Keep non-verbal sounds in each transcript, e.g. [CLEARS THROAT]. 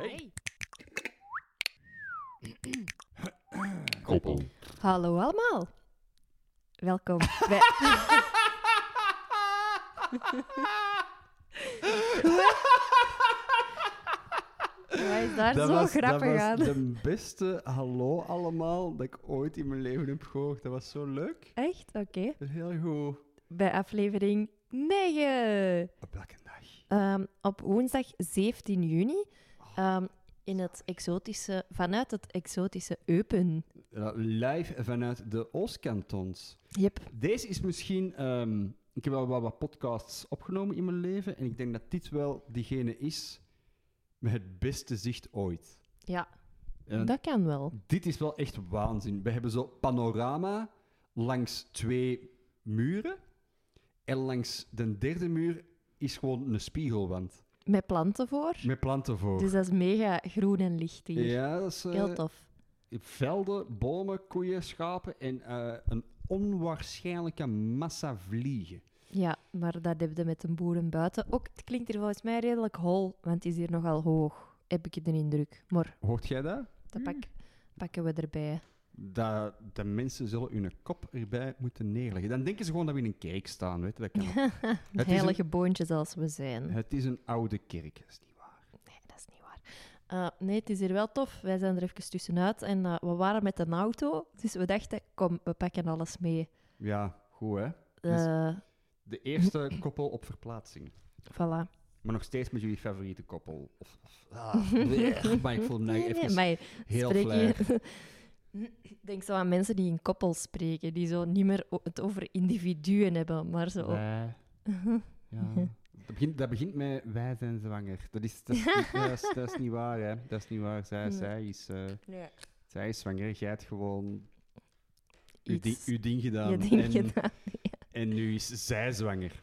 Hey. [CLEARS THROAT] Koppel. Hallo allemaal. Welkom [LAUGHS] bij... [LAUGHS] Wat is daar Dat zo was, grappig dat was aan? de beste hallo allemaal dat ik ooit in mijn leven heb gehoord. Dat was zo leuk. Echt? Oké. Heel goed. Bij aflevering 9. Op welke dag? Ehm, op woensdag 17 juni. Ehm, in het exotische, vanuit het exotische Eupen. Live vanuit de Oostkantons. Yep. Deze is misschien... ehm, ik heb wel wat, wat podcasts opgenomen in mijn leven. En ik denk dat dit wel diegene is met het beste zicht ooit. Ja, En dat kan wel. Dit is wel echt waanzin. We hebben zo panorama langs twee muren. En langs de derde muur is gewoon een spiegelwand. Met planten voor. Met planten voor. Dus dat is mega groen en licht hier. ja, dat is eh, Heel tof. velden, bomen, koeien, schapen en eh, een onwaarschijnlijke massa vliegen. Ja, maar dat heb je met een boeren buiten. Ook, het klinkt hier volgens mij redelijk hol, want het is hier nogal hoog, heb ik de indruk. Maar Hoort jij dat? dat pak, pakken we erbij. Dat de mensen zullen hun kop erbij moeten neerleggen. Dan denken ze gewoon dat we in een kerk staan. Weet je? Dat kan. [LAUGHS] Het Heilige boontjes als we zijn. Het is een oude kerk, dat is niet waar. Nee, dat is niet waar. Eh, nee, het is hier wel tof. Wij zijn er even tussenuit en eh, we waren met een auto. Dus we dachten, kom, we pakken alles mee. Ja, goed hè? Dus- Eh De eerste koppel op verplaatsing. voilà. Maar nog steeds met jullie favoriete koppel. Of, of, ah, [LAUGHS] maar ik voel me nou Nee, nee, even maar heel spreek je... [LAUGHS] Ik denk zo aan mensen die in koppels spreken, die zo niet meer het over individuen hebben, maar zo... Wij. [LAUGHS] Ja. Dat begint, dat begint met wij zijn zwanger. Dat is, dat is, niet, [LAUGHS] dat is, dat is niet waar, hè. Dat is niet waar. Zij, Nee. zij, is, eh, Nee. zij is zwanger. Jij hebt gewoon uw, Iets- ding, uw ding gedaan. je ding en, gedaan. [LAUGHS] en nu is zij zwanger.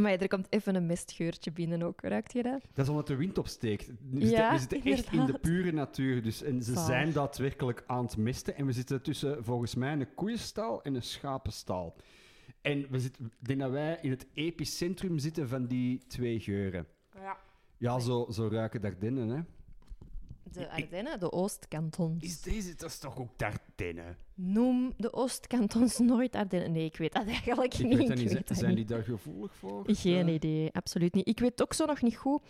Maar er komt even een mistgeurtje binnen ook, ruikt je dat? Dat is omdat de wind opsteekt. We Ja, zitten, we zitten echt in de pure natuur. Dus, en ze Zalig. zijn daadwerkelijk aan het misten. En we zitten tussen, volgens mij, een koeienstal en een schapenstal. En we zitten, ik denk dat wij in het epicentrum zitten van die twee geuren. Ja. Ja, zo, zo ruiken Dardennen, hè. De Ardennen, de Oostkantons. Is deze, dat is toch ook Noem de Oostkantons nooit Ardennen. Nee, ik weet dat eigenlijk Ik niet. weet dat niet. weet Zijn, dat zijn die niet. daar gevoelig voor? Geen Eh, idee, absoluut niet. Ik weet ook zo nog niet goed,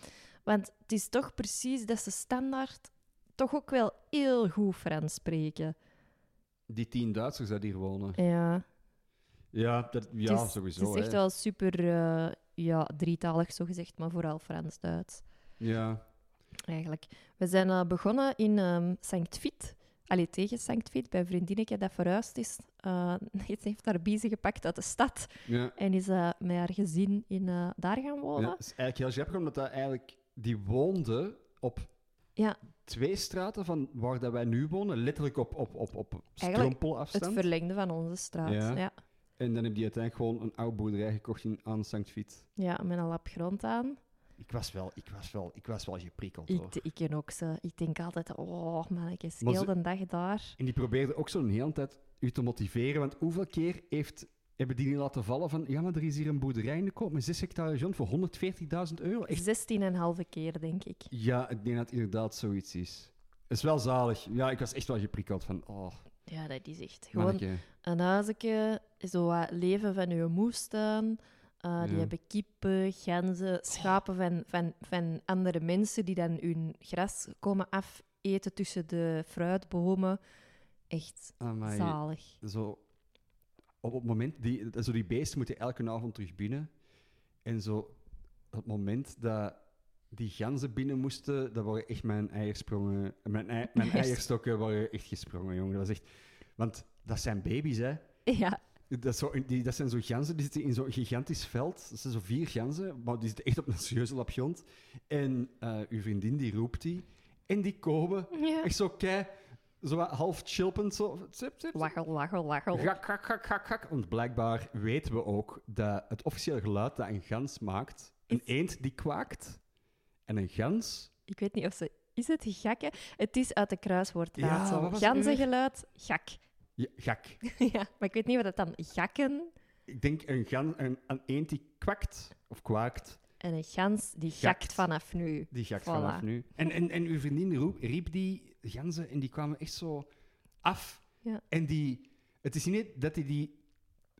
want het is toch precies dat ze standaard toch ook wel heel goed Frans spreken. Die tien Duitsers die hier wonen. Ja, Ja, dat, ja het is, sowieso. Het is echt hè. wel super uh, ja, drietalig, zo gezegd, maar vooral Frans-Duits. Ja. Eigenlijk. We zijn uh, begonnen in um, Sankt Vith. Allee, tegen Sankt bij een vriendinnetje dat verhuisd is. [LAUGHS] Uh, ze heeft haar biezen gepakt uit de stad ja. en is uh, met haar gezin in, uh, daar gaan wonen. Ja, dat is eigenlijk heel grappig, omdat dat eigenlijk... Die woonde op ja. twee straten van waar dat wij nu wonen. Letterlijk op, op, op, op strompelafstand. Het verlengde van onze straat, ja. ja. En dan heb die uiteindelijk gewoon een oude boerderij gekocht in, aan Sankt Vith. Ja, met een lap grond aan. Ik was wel, ik was wel, ik was wel geprikkeld, ik, hoor. Ik ken ook ze. Ik denk altijd, oh mannetjes, heel ze, de dag daar. En die probeerde ook zo'n hele tijd u te motiveren, want hoeveel keer heeft, hebben die niet laten vallen van, ja, maar er is hier een boerderij in de koop met 6 hectare grond voor 140.000 euro? Echt? 16,5 keer, denk ik. Ja, ik denk dat het inderdaad zoiets is. Het is wel zalig. Ja, ik was echt wel geprikkeld van, oh... Ja, dat is echt gewoon manneke. een huisje, zo wat leven van uw moestuin. Uh, die ja. hebben kippen, ganzen, schapen van, van, van andere mensen die dan hun gras komen afeten tussen de fruitbomen. Echt Amai. zalig. Zo, op het moment, die, zo die beesten moeten elke avond terug binnen. En zo, op het moment dat die ganzen binnen moesten, dat waren echt mijn eiersprongen. Mijn, ei, mijn eierstokken waren echt gesprongen, jongen. Dat was echt... Want dat zijn baby's, hè. Ja. Dat, zo, die, dat zijn zo ganzen, die zitten in zo'n gigantisch veld. Dat zijn zo vier ganzen, maar die zitten echt op een serieuze lap grond. En uh, uw vriendin, die roept die. En die komen, ja. echt zo kei... Zo half chilpend, zo... Zip, zip, Wachel, wachel, wachel. Gak, gak, gak, gak, gak. Want blijkbaar weten we ook dat het officiële geluid dat een gans maakt... Een is... eend die kwaakt en een gans... Ik weet niet of ze... Is het gakken? Het is uit de kruiswoordraadsel. Ja, Ganzengeluid, gak. Ja, gak. [LAUGHS] ja, maar ik weet niet wat het dan gakken... Ik denk een, gan, een, een eend die kwakt, of kwaakt, En een gans die Gakt. gakt vanaf nu. Die gakt Voilà. vanaf nu. En, en, en uw vriendin roep, riep die ganzen en die kwamen echt zo af. Ja. En die, het is niet dat hij die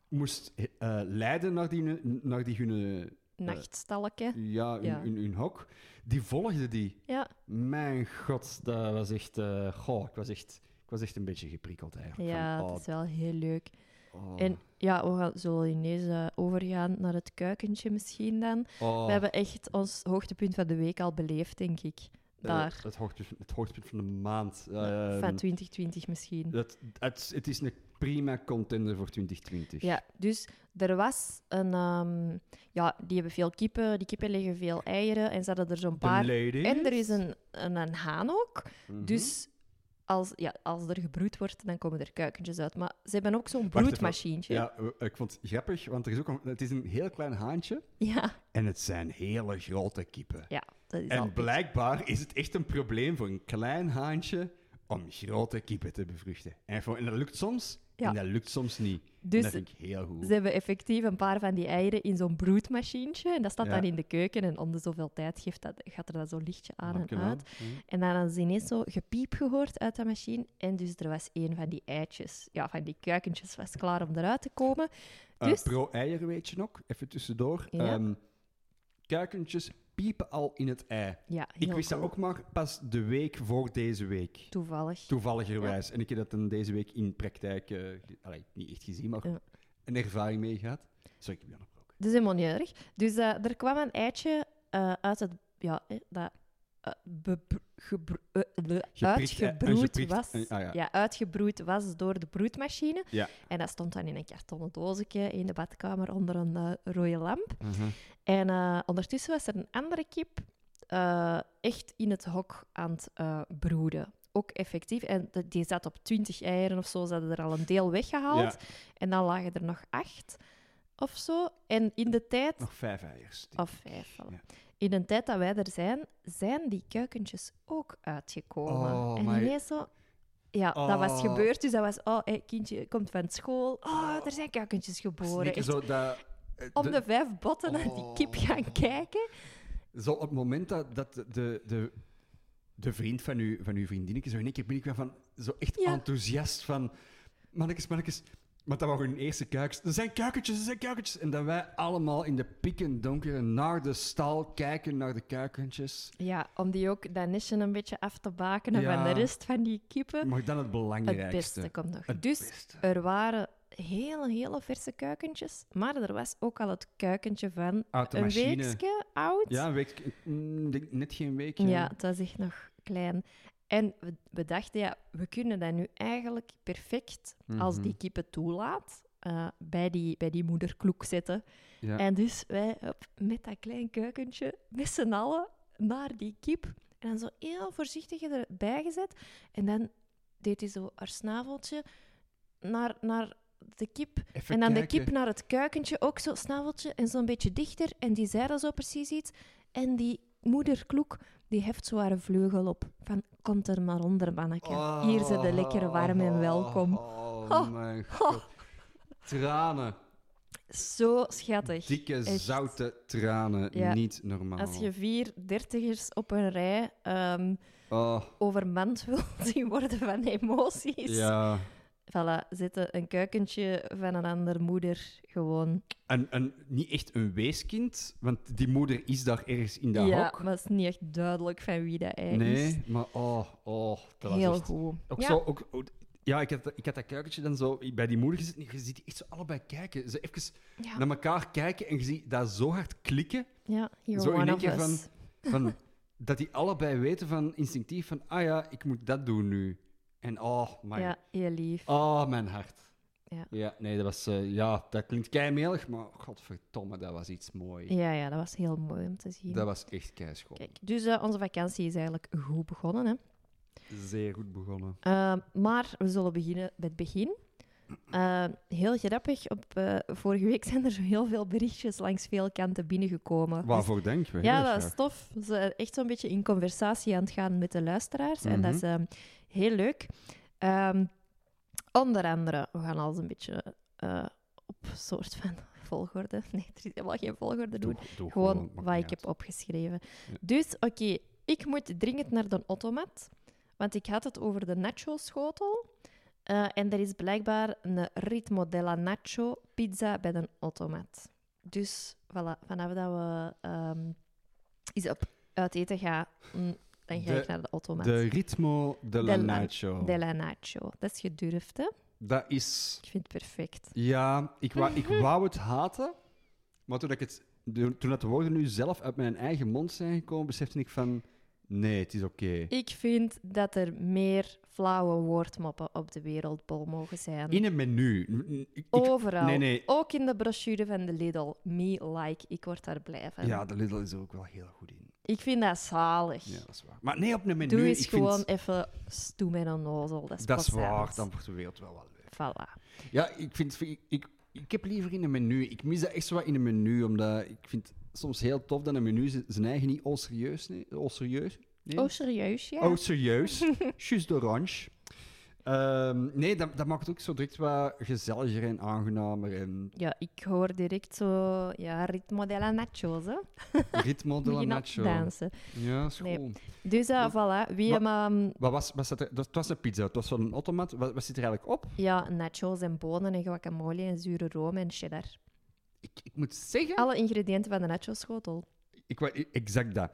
moest eh, leiden naar die, naar die hun, Nachtstalken. ja, hun, Ja. hun, hun hok. Die volgde die. Ja, Mijn god, dat was echt... eh, goh, ik was echt, ik was echt een beetje geprikkeld eigenlijk. ja Van, dat oh, is wel heel leuk. oh, En ja, we gaan, zullen ineens eh, overgaan naar het kuikentje misschien dan. oh, We hebben echt ons hoogtepunt van de week al beleefd, denk ik. eh, Daar. het, hoogtepunt, het hoogtepunt van de maand. Eh, van 2020 misschien. het, het, het is een prima contender voor 2020. Ja, dus er was een... ehm, ja, die hebben veel kippen. Die kippen leggen veel eieren. En ze hadden er zo'n paar... En er is een, een, een haan ook. Mhm. Dus als, ja, als er gebroed wordt, dan komen er kuikentjes uit. Maar ze hebben ook zo'n broedmachientje. Ja, ik vond het grappig, want er is ook een, het is een heel klein haantje ja, en het zijn hele grote kippen. ja, dat is En blijkbaar is het echt een probleem voor een klein haantje om grote kippen te bevruchten. En, voor- en dat lukt soms, Ja. en dat lukt soms niet. Dus dat vind ik heel goed. Ze hebben effectief een paar van die eieren in zo'n broedmachientje. En dat staat Ja. dan in de keuken. En om de zoveel tijd geeft dat, gaat er dan zo'n lichtje aan en uit. Mhm. En dan hadden ze ineens zo gepiep gehoord uit dat machine. En dus er was een van die eitjes, ja, van die kuikentjes, was klaar om eruit te komen. Eh, Dus- Pro-eier weet je nog, even tussendoor. Ja. Ehm, kuikentjes piepen al in het ei. Ja, Ik wist dat cool. ook maar pas de week voor deze week. Toevallig. Toevalligerwijs. En ik heb dat dan deze week in praktijk, ge- allee, niet echt gezien, maar Ja. een ervaring mee gehad. Zo, ik heb je onderbroken. Dat is helemaal niet erg. Dus eh, er kwam een eitje eh, uit het... Ja, dat... eh, geprikt- was. een- ah, ja. ja. uitgebroed was door de broedmachine. Ja. En dat stond dan in een kartonnen doosje in de badkamer onder een rode lamp. Mhm. En eh, ondertussen was er een andere kip eh, echt in het hok aan het eh, broeden. Ook effectief. En de- die zat op 20 eieren of zo. Ze hadden er al een deel weggehaald. Ja, En dan lagen er nog acht of zo. En in de tijd... nog vijf eiers. Of vijf. voilà. Ja. In de tijd dat wij er zijn, zijn die kuikentjes ook uitgekomen. Oh, en ineens zo... Ja, dat was Oh. gebeurd. Dus dat was... Oh, kindje komt van school. Oh, er zijn kuikentjes geboren. Echt zo, dat, om de- de vijf botten naar die kip gaan Oh. kijken. Zo op het moment dat, dat de, de, de vriend van, u, van uw vriendinnetje zo in één keer binnenkwam van zo echt Ja. enthousiast van mannetjes, mannetjes. Want dat waren hun eerste kuikens. Er zijn kuikentjes, er zijn kuikentjes. En dat wij allemaal in de pikken donkere naar de stal kijken naar de kuikentjes. Ja, om die ook dat nestje een beetje af te bakenen Ja. van de rest van die kippen. Maar dan het belangrijkste. Het beste komt nog. Het dus beste. er waren hele, hele verse kuikentjes. Maar er was ook al het kuikentje van de een machine. weekje oud. Ja, een week, mm, net geen week. Ja, het was echt nog klein. En we, we dachten, ja, we kunnen dat nu eigenlijk perfect, als Mhm. die kippen toelaat, eh, bij, die, bij die moederkloek zetten. Ja. En dus wij hop, met dat klein kuikentje, met z'n allen, naar die kip. En dan zo heel voorzichtig erbij gezet. En dan deed hij zo haar snaveltje naar, naar de kip. Even en dan de kip naar het kuikentje, ook zo snaveltje en zo'n beetje dichter. En die zei dan zo precies iets. En die moederkloek, die heft zo haar vleugel op. Van, komt er maar onder, manneke. Hier zit de lekker warm en welkom. Oh, Oh. mijn god. Tranen. Zo schattig. Dikke, Echt. zoute tranen. Ja. Niet normaal. Als je vier dertigers op een rij ehm, Oh, overmand wil zien worden van emoties. ja. Voilà, zitten een kuikentje van een andere moeder gewoon. En, en niet echt een weeskind, want die moeder is daar ergens in dat ja, hok. maar het is niet echt duidelijk van wie dat hij is. Nee, maar oh, oh, dat was Heel echt... goed. Ook ja. zo, ook, ook- ja, ik had, ik had dat kuikentje dan zo bij die moeder gezet. en Je ziet die echt zo allebei kijken. Ze even Ja. naar elkaar kijken en je ziet dat zo hard klikken. ja, Zo in één keer us. Van, dat die allebei weten van instinctief van, ah ja, ik moet dat doen nu. En oh, mijn, Ja, heel lief. oh, mijn hart. Ja. nee, dat was, eh, ja, dat klinkt keimelig, maar godverdomme, dat was iets moois. Ja, ja, dat was heel mooi om te zien. Dat was echt keischoon. Kijk, dus eh, onze vakantie is eigenlijk goed begonnen. Hè? Zeer goed begonnen. Uh, maar we zullen beginnen bij het begin. Uh, heel grappig, op, uh, vorige week [LAUGHS] zijn er zo heel veel berichtjes langs veel kanten binnengekomen. Waarvoor denk je? Dus, ja, dat is tof. Ze zijn echt zo'n beetje in conversatie aan het gaan met de luisteraars. En dat is Mhm. uh, heel leuk. Um, onder andere, we gaan alles een beetje uh, op soort van [LAUGHS] volgorde. Nee, er is helemaal geen volgorde doen. Doe- doe Gewoon wat ik uit. heb opgeschreven. Ja. Dus, oké, ik moet dringend naar de automat. Want ik had het over de nacho-schotel. Eh, en er is blijkbaar een ritmo della nacho pizza bij de automat. Dus, voilà, vanaf dat we ehm eens op uit eten gaan, mm, dan ga De- ik naar de automat. De ritmo de la Della- nacho. Della nacho. Dat is gedurfd, hè? Dat is... Ik vind het perfect. Ja, ik wou, ik wou het haten. Maar toen, ik het, de- toen dat de woorden nu zelf uit mijn eigen mond zijn gekomen, besefte ik van... Nee, het is oké. Ik vind dat er meer flauwe woordmoppen op de wereldbol mogen zijn. In een menu. Ik- Overal. nee, nee. Ook in de brochure van de Lidl. Me like. Ik word daar blij van. Ja, de Lidl is er ook wel heel goed in. Ik vind dat zalig. Ja, dat is waar. Maar nee, op een menu... Doe eens vind- gewoon even stoem en een nozel. Dat is, Dat is waar, dan wordt de wereld wel wat leuk. Voilà. Ja, ik vind... Ik, ik, ik heb liever in een menu. Ik mis dat echt zo wat in een menu, omdat ik vind het soms heel tof dat een menu zijn eigen niet al serieus... Nee, al serieus neemt. Oh, serieus, ja? Oh, serieus? [LAUGHS] Just orange. Ehm, nee, dat, dat maakt het ook zo direct wat gezelliger en aangenamer. En Ja, ik hoor direct zo... Ja, ritmo della nachos, hè? ritmo nacho. dansen. Ja, Nee. goed. Dus uh, voilà. Wie hem... ehm, Wat was, wat zat er, dat, het was een pizza, het was van een automat. Wat, wat zit er eigenlijk op? ja, nachos en bonen en guacamole en zure room en cheddar. Ik, ik moet zeggen... Alle ingrediënten van de nacho-schotel. Ik, exact dat.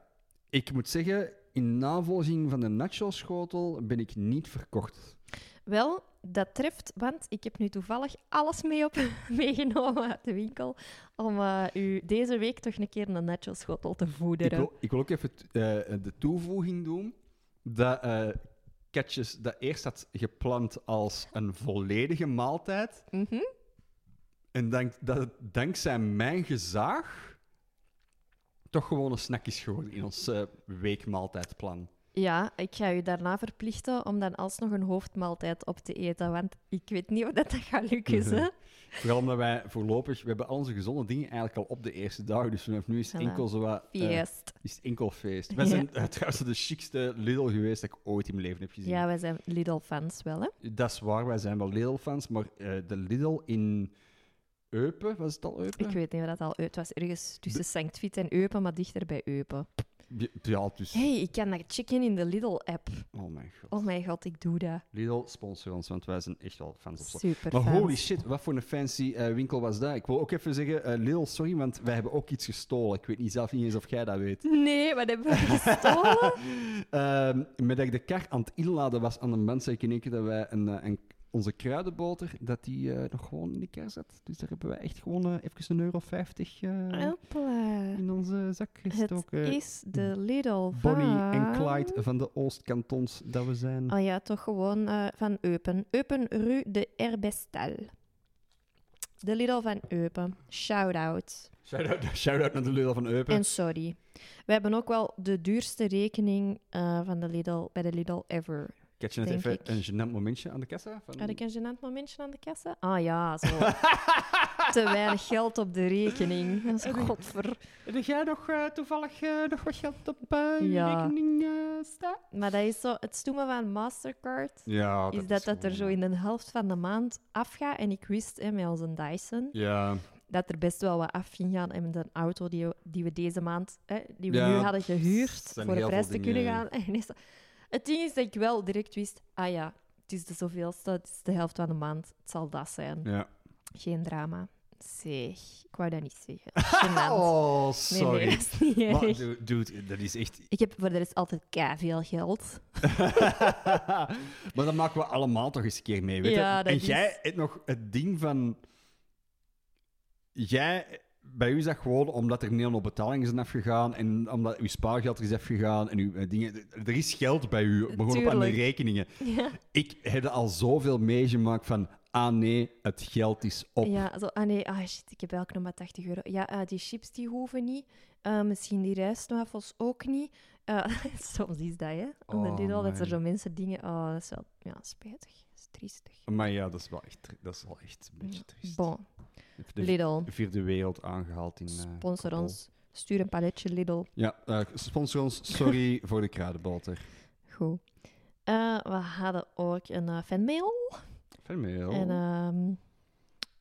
Ik moet zeggen, in navolging van de nacho-schotel ben ik niet verkocht. Wel, dat treft, want ik heb nu toevallig alles mee op, [LAUGHS] meegenomen uit de winkel om eh, u deze week toch een keer een nacho-schotel te Ik voederen. wil, ik wil ook even eh, de toevoeging doen dat eh Catches dat eerst had gepland als een volledige maaltijd. Mhm. En dank, dat het dankzij mijn gezaag toch gewoon een snack is geworden in ons eh, weekmaaltijdplan. Ja, ik ga u daarna verplichten om dan alsnog een hoofdmaaltijd op te eten, want ik weet niet of dat, dat gaat lukken. [LAUGHS] hè. Vooral omdat wij voorlopig, we hebben al onze gezonde dingen eigenlijk al op de eerste dag. Dus vanaf nu is het enkel zo wat, eh, Feest. is het enkel feest. Wij [LAUGHS] Ja. zijn uh, trouwens de chicste Lidl geweest dat ik ooit in mijn leven heb gezien. Ja, wij zijn Lidl-fans wel, hè? Dat is waar, wij zijn wel Lidl-fans, maar de Lidl in Eupen, was het al Eupen? Ik weet niet of dat al uit was. Ergens tussen Sankt Vith en Eupen, maar dichter bij Eupen. Ja, dus... Hé, hey, ik kan dat checken in de Lidl-app. Oh mijn god. Oh mijn god, ik doe dat. Lidl, sponsor ons, want wij zijn echt wel fans op. Super Maar fans. holy shit, wat voor een fancy eh, winkel was dat? Ik wil ook even zeggen, eh Lidl, sorry, want wij hebben ook iets gestolen. Ik weet niet zelf niet eens of jij dat weet. Nee, wat hebben we gestolen? [LAUGHS] Ehm met dat ik de kar aan het inladen was aan de band, zei ik in één keer dat wij een, eh, een, onze kruidenboter, dat die eh, nog gewoon in de kar zat. Dus daar hebben wij echt gewoon eh, even een euro 50 eh, in onze zak Het gestoken. is de Lidl Bonnie en van- Clyde van de Oostkantons dat we zijn. Oh ja, toch gewoon eh, van Eupen. Eupen Rue de Herbestel. De Lidl van Eupen. Shout-out. Shout-out [LAUGHS] shout naar de Lidl van Eupen. En sorry. We hebben ook wel de duurste rekening eh, van de Lidl, bij de Lidl ever. Catch je net even ik. een gênant momentje aan de kassa? Van... Had ik een gênant momentje aan de kassa? Ah ja, zo. [LAUGHS] Te weinig geld op de rekening. Dat is godver... Heb jij nog eh, toevallig eh, nog wat geld op je Ja. rekening staan? Maar dat is zo... Het stoemen van Mastercard Ja, is dat dat er zo in de helft van de maand afgaat. En ik wist hè, met onze Dyson Ja, dat er best wel wat af ging gaan. En de auto die we, die we deze maand, hè, die we Ja, nu hadden gehuurd, voor de prijs te kunnen gaan. [LAUGHS] En is dat- het ding is dat ik wel direct wist, ah ja, het is de zoveelste, het is de helft van de maand, het zal dat zijn. ja. Geen drama. Zeg, ik wou dat niet zeggen. [LAUGHS] Gênant. Oh, sorry. nee, dat is niet Maar, erg. dude, dude, dat is echt... Ik heb voor de rest altijd veel geld. [LAUGHS] maar dat maken we allemaal toch eens een keer mee, weet Ja, je? En is- jij hebt nog het ding van... Jij... Bij u is dat gewoon omdat er een hele hoop betalingen zijn afgegaan en omdat uw spaargeld er is afgegaan en uw eh, dingen... Er is geld bij u, maar gewoon op andere Tuurlijk. rekeningen. Ja, Ik heb er al zoveel meegemaakt van... Ah nee, het geld is op. ja zo, ah nee, ah shit, ik heb eigenlijk nog maar 80 euro. Ja, ah, die chips die hoeven niet. Eh, misschien die rijstwafels ook niet. Eh, [LAUGHS] soms is dat, hè. Onder Oh, dit al, dat er zo mensen dingen... Oh, dat is wel ja, spijtig. Triestig. Maar ja, dat is wel echt, dat is wel echt een beetje triest. Bon, de Lidl, vierde wereld aangehaald in... eh, sponsor Koppel. ons. Stuur een paletje Lidl. Ja, eh, sponsor ons. Sorry [LAUGHS] voor de kruidenboter. Goed. Eh, we hadden ook een fanmail. Van mij, En ehm,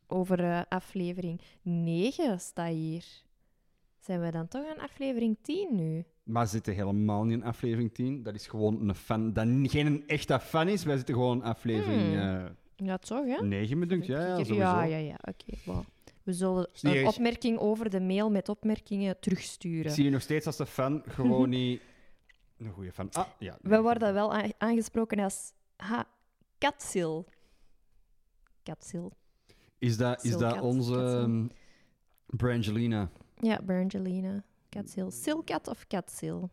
over aflevering 9 staat hier. Zijn we dan toch aan aflevering 10 nu? Maar we zitten helemaal niet in aflevering 10. Dat is gewoon een fan dat geen echte fan is. Wij zitten gewoon in aflevering Hmm. eh Ja, toch, hè? 9, bedoel ik. Ja, ja, sowieso. ja, ja, ja. Oké, wow. We zullen een opmerking over de mail met opmerkingen terugsturen. Ik zie je nog steeds als de fan gewoon [LAUGHS] niet een goede fan. Ah, ja. We worden wel aangesproken als ha, Katsil. Katsil. Is dat, is dat onze um, Brangelina? Ja, Brangelina. Katsil. Silkat of Katsil?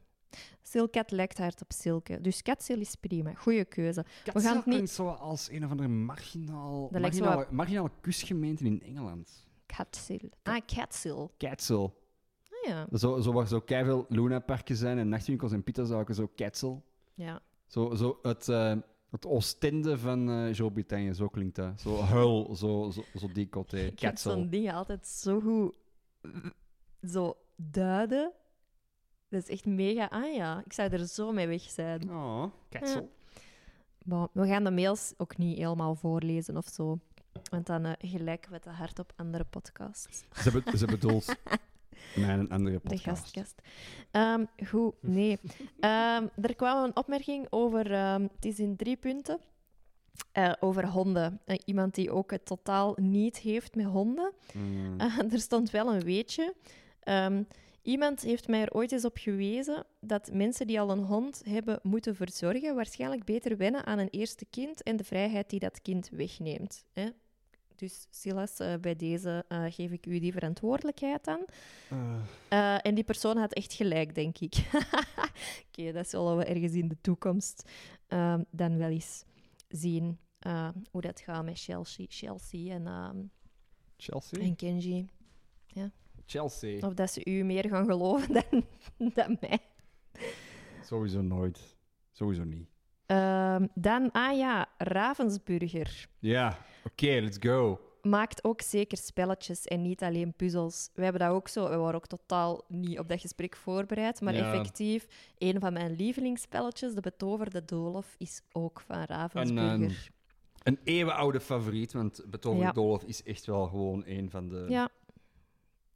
Silkat lijkt hard op Silke. Dus Katsil is prima. Goeie keuze. We gaan het niet- klinkt zo als een of andere marginaal, Dat marginale, marginale kustgemeente in Engeland. Katsil. Ah, Katsil. Ketzel. Ah, ja. Zo, zo waar zo keiveel Luna-parken zijn en nachtwinkels en pizzazaken, zo Ketzel. ja. Zo, zo het, eh, het Oostende van Groot-Brittannië, zo klinkt dat. Zo Hull, zo, zo, zo die coté. Ik heb zo'n ding altijd zo goed zo duiden. Dat is echt mega... Ah ja, ik zou er zo mee weg zijn. Oh, Ketzel. Maar we gaan de mails ook niet helemaal voorlezen of zo. Want dan gelijken we het te hard op andere podcasts. Ze, be ze bedoelt [LAUGHS] mijn een andere De podcast. gastkast. Ehm, goed, nee. [LAUGHS] Ehm, er kwam een opmerking over, ehm, het is in drie punten, eh, over honden. Eh, iemand die ook het totaal niet heeft met honden. Mm. Eh, [LAUGHS] er stond wel een weetje. Ehm, iemand heeft mij er ooit eens op gewezen dat mensen die al een hond hebben moeten verzorgen, waarschijnlijk beter wennen aan een eerste kind en de vrijheid die dat kind wegneemt. Hè? Dus Silas, eh, bij deze eh, geef ik u die verantwoordelijkheid aan. Eh, en die persoon had echt gelijk, denk ik. [LAUGHS] Oké, dat zullen we ergens in de toekomst ehm, dan wel eens zien. hoe dat gaat met Chelsea, Chelsea en, ehm, Chelsea? en Kenji. Chelsea. Of dat ze u meer gaan geloven [LAUGHS] dan, dan mij. Sowieso nooit. Sowieso niet. Ehm, dan, ah ja, Ravensburger Ja, oké, let's go. maakt ook zeker spelletjes en niet alleen puzzels. We hebben dat ook zo, we waren ook totaal niet op dat gesprek voorbereid, maar Ja. effectief, een van mijn lievelingsspelletjes, De Betoverde Doolhof, is ook van Ravensburger. Een, ehm, Een eeuwenoude favoriet, want Betoverde Ja. Doolhof is echt wel gewoon een van de ja.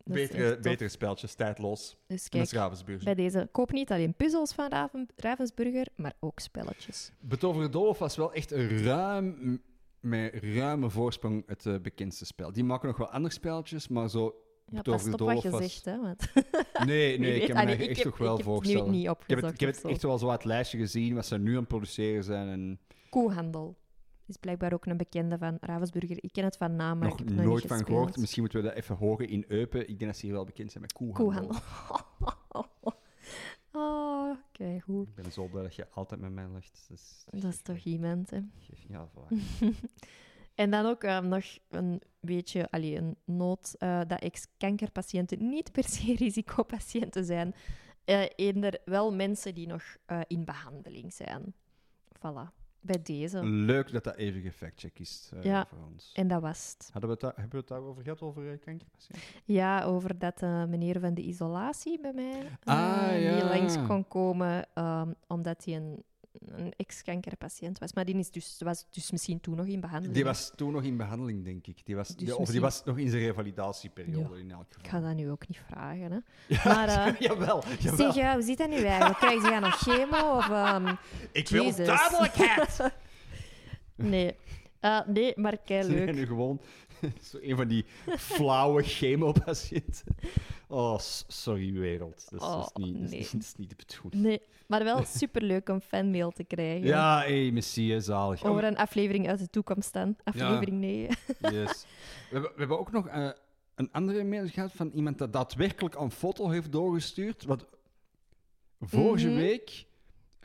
Betere, betere spelletjes, tijdloos. Dus En dat kijk, is Ravensburg. bij deze, koop niet alleen puzzels van Raven, Ravensburger, maar ook spelletjes. Betoverde Doolhof was wel echt een ruim, met ruime voorsprong het eh, bekendste spel. Die maken nog wel andere spelletjes, maar zo... Ja, Betoverde pas op wat je Doolhof was- zegt, hè. Want Nee, nee, [LAUGHS] ik Allee, me ik echt heb- toch wel ik heb het niet ik heb het, ik heb het echt wel zo wat lijstje gezien, wat ze nu aan het produceren zijn. En Koehandel is blijkbaar ook een bekende van Ravensburger. Ik ken het van naam, maar nog ik heb nooit niet van gespeeld. gehoord. Misschien moeten we dat even horen in Eupen. Ik denk dat ze hier wel bekend zijn met koehandel. Koehandel. [LAUGHS] oh, oké, goed. Ik ben zo blij dat je altijd met mij ligt. Dus, Dat is toch iemand, hè. Ja, voilà. [LAUGHS] En dan ook eh, nog een beetje, allee, een noot, eh, dat ex-kankerpatiënten niet per se [LAUGHS] risicopatiënten zijn. Eh eerder wel mensen die nog eh, in behandeling zijn. Voilà, bij deze. Leuk dat dat even gefactcheck is eh, Ja. voor ons. En dat was het. Hadden we het, daar- hebben we het daarover gehad, over uh, kankerpatiënten? Ja, over dat eh, meneer van de isolatie bij mij eh, Ah, langs kon komen, ehm, omdat hij een, een ex-kankerpatiënt was. Maar die is dus, was dus misschien toen nog in behandeling. Die was toen nog in behandeling, denk ik. Die was, Dus die- of die was nog in zijn revalidatieperiode, Ja. in elk Ik geval. ga dat nu ook niet vragen, hè. Ja, [LAUGHS] Maar, eh, jawel, jawel. Zeg, ja, hoe zit dat nu eigenlijk? Krijg je nog chemo? Of, ehm, ik wil Jezus. duidelijkheid! [LAUGHS] Nee. Eh, nee, maar kei Ze zijn leuk. nu gewoon [LAUGHS] zo een van die flauwe chemopatiënten. Oh, sorry wereld. Dat is, dat is Oh, niet, dat is nee. dat is niet de bedoeling. Nee, maar wel superleuk om fanmail te krijgen. Ja, hé, Messie, zalig. Over een aflevering uit de toekomst dan. Aflevering 9. [LAUGHS] Yes. We, hebben, we hebben ook nog eh, een andere mail gehad van iemand dat daadwerkelijk een foto heeft doorgestuurd. Want vorige Mhm. week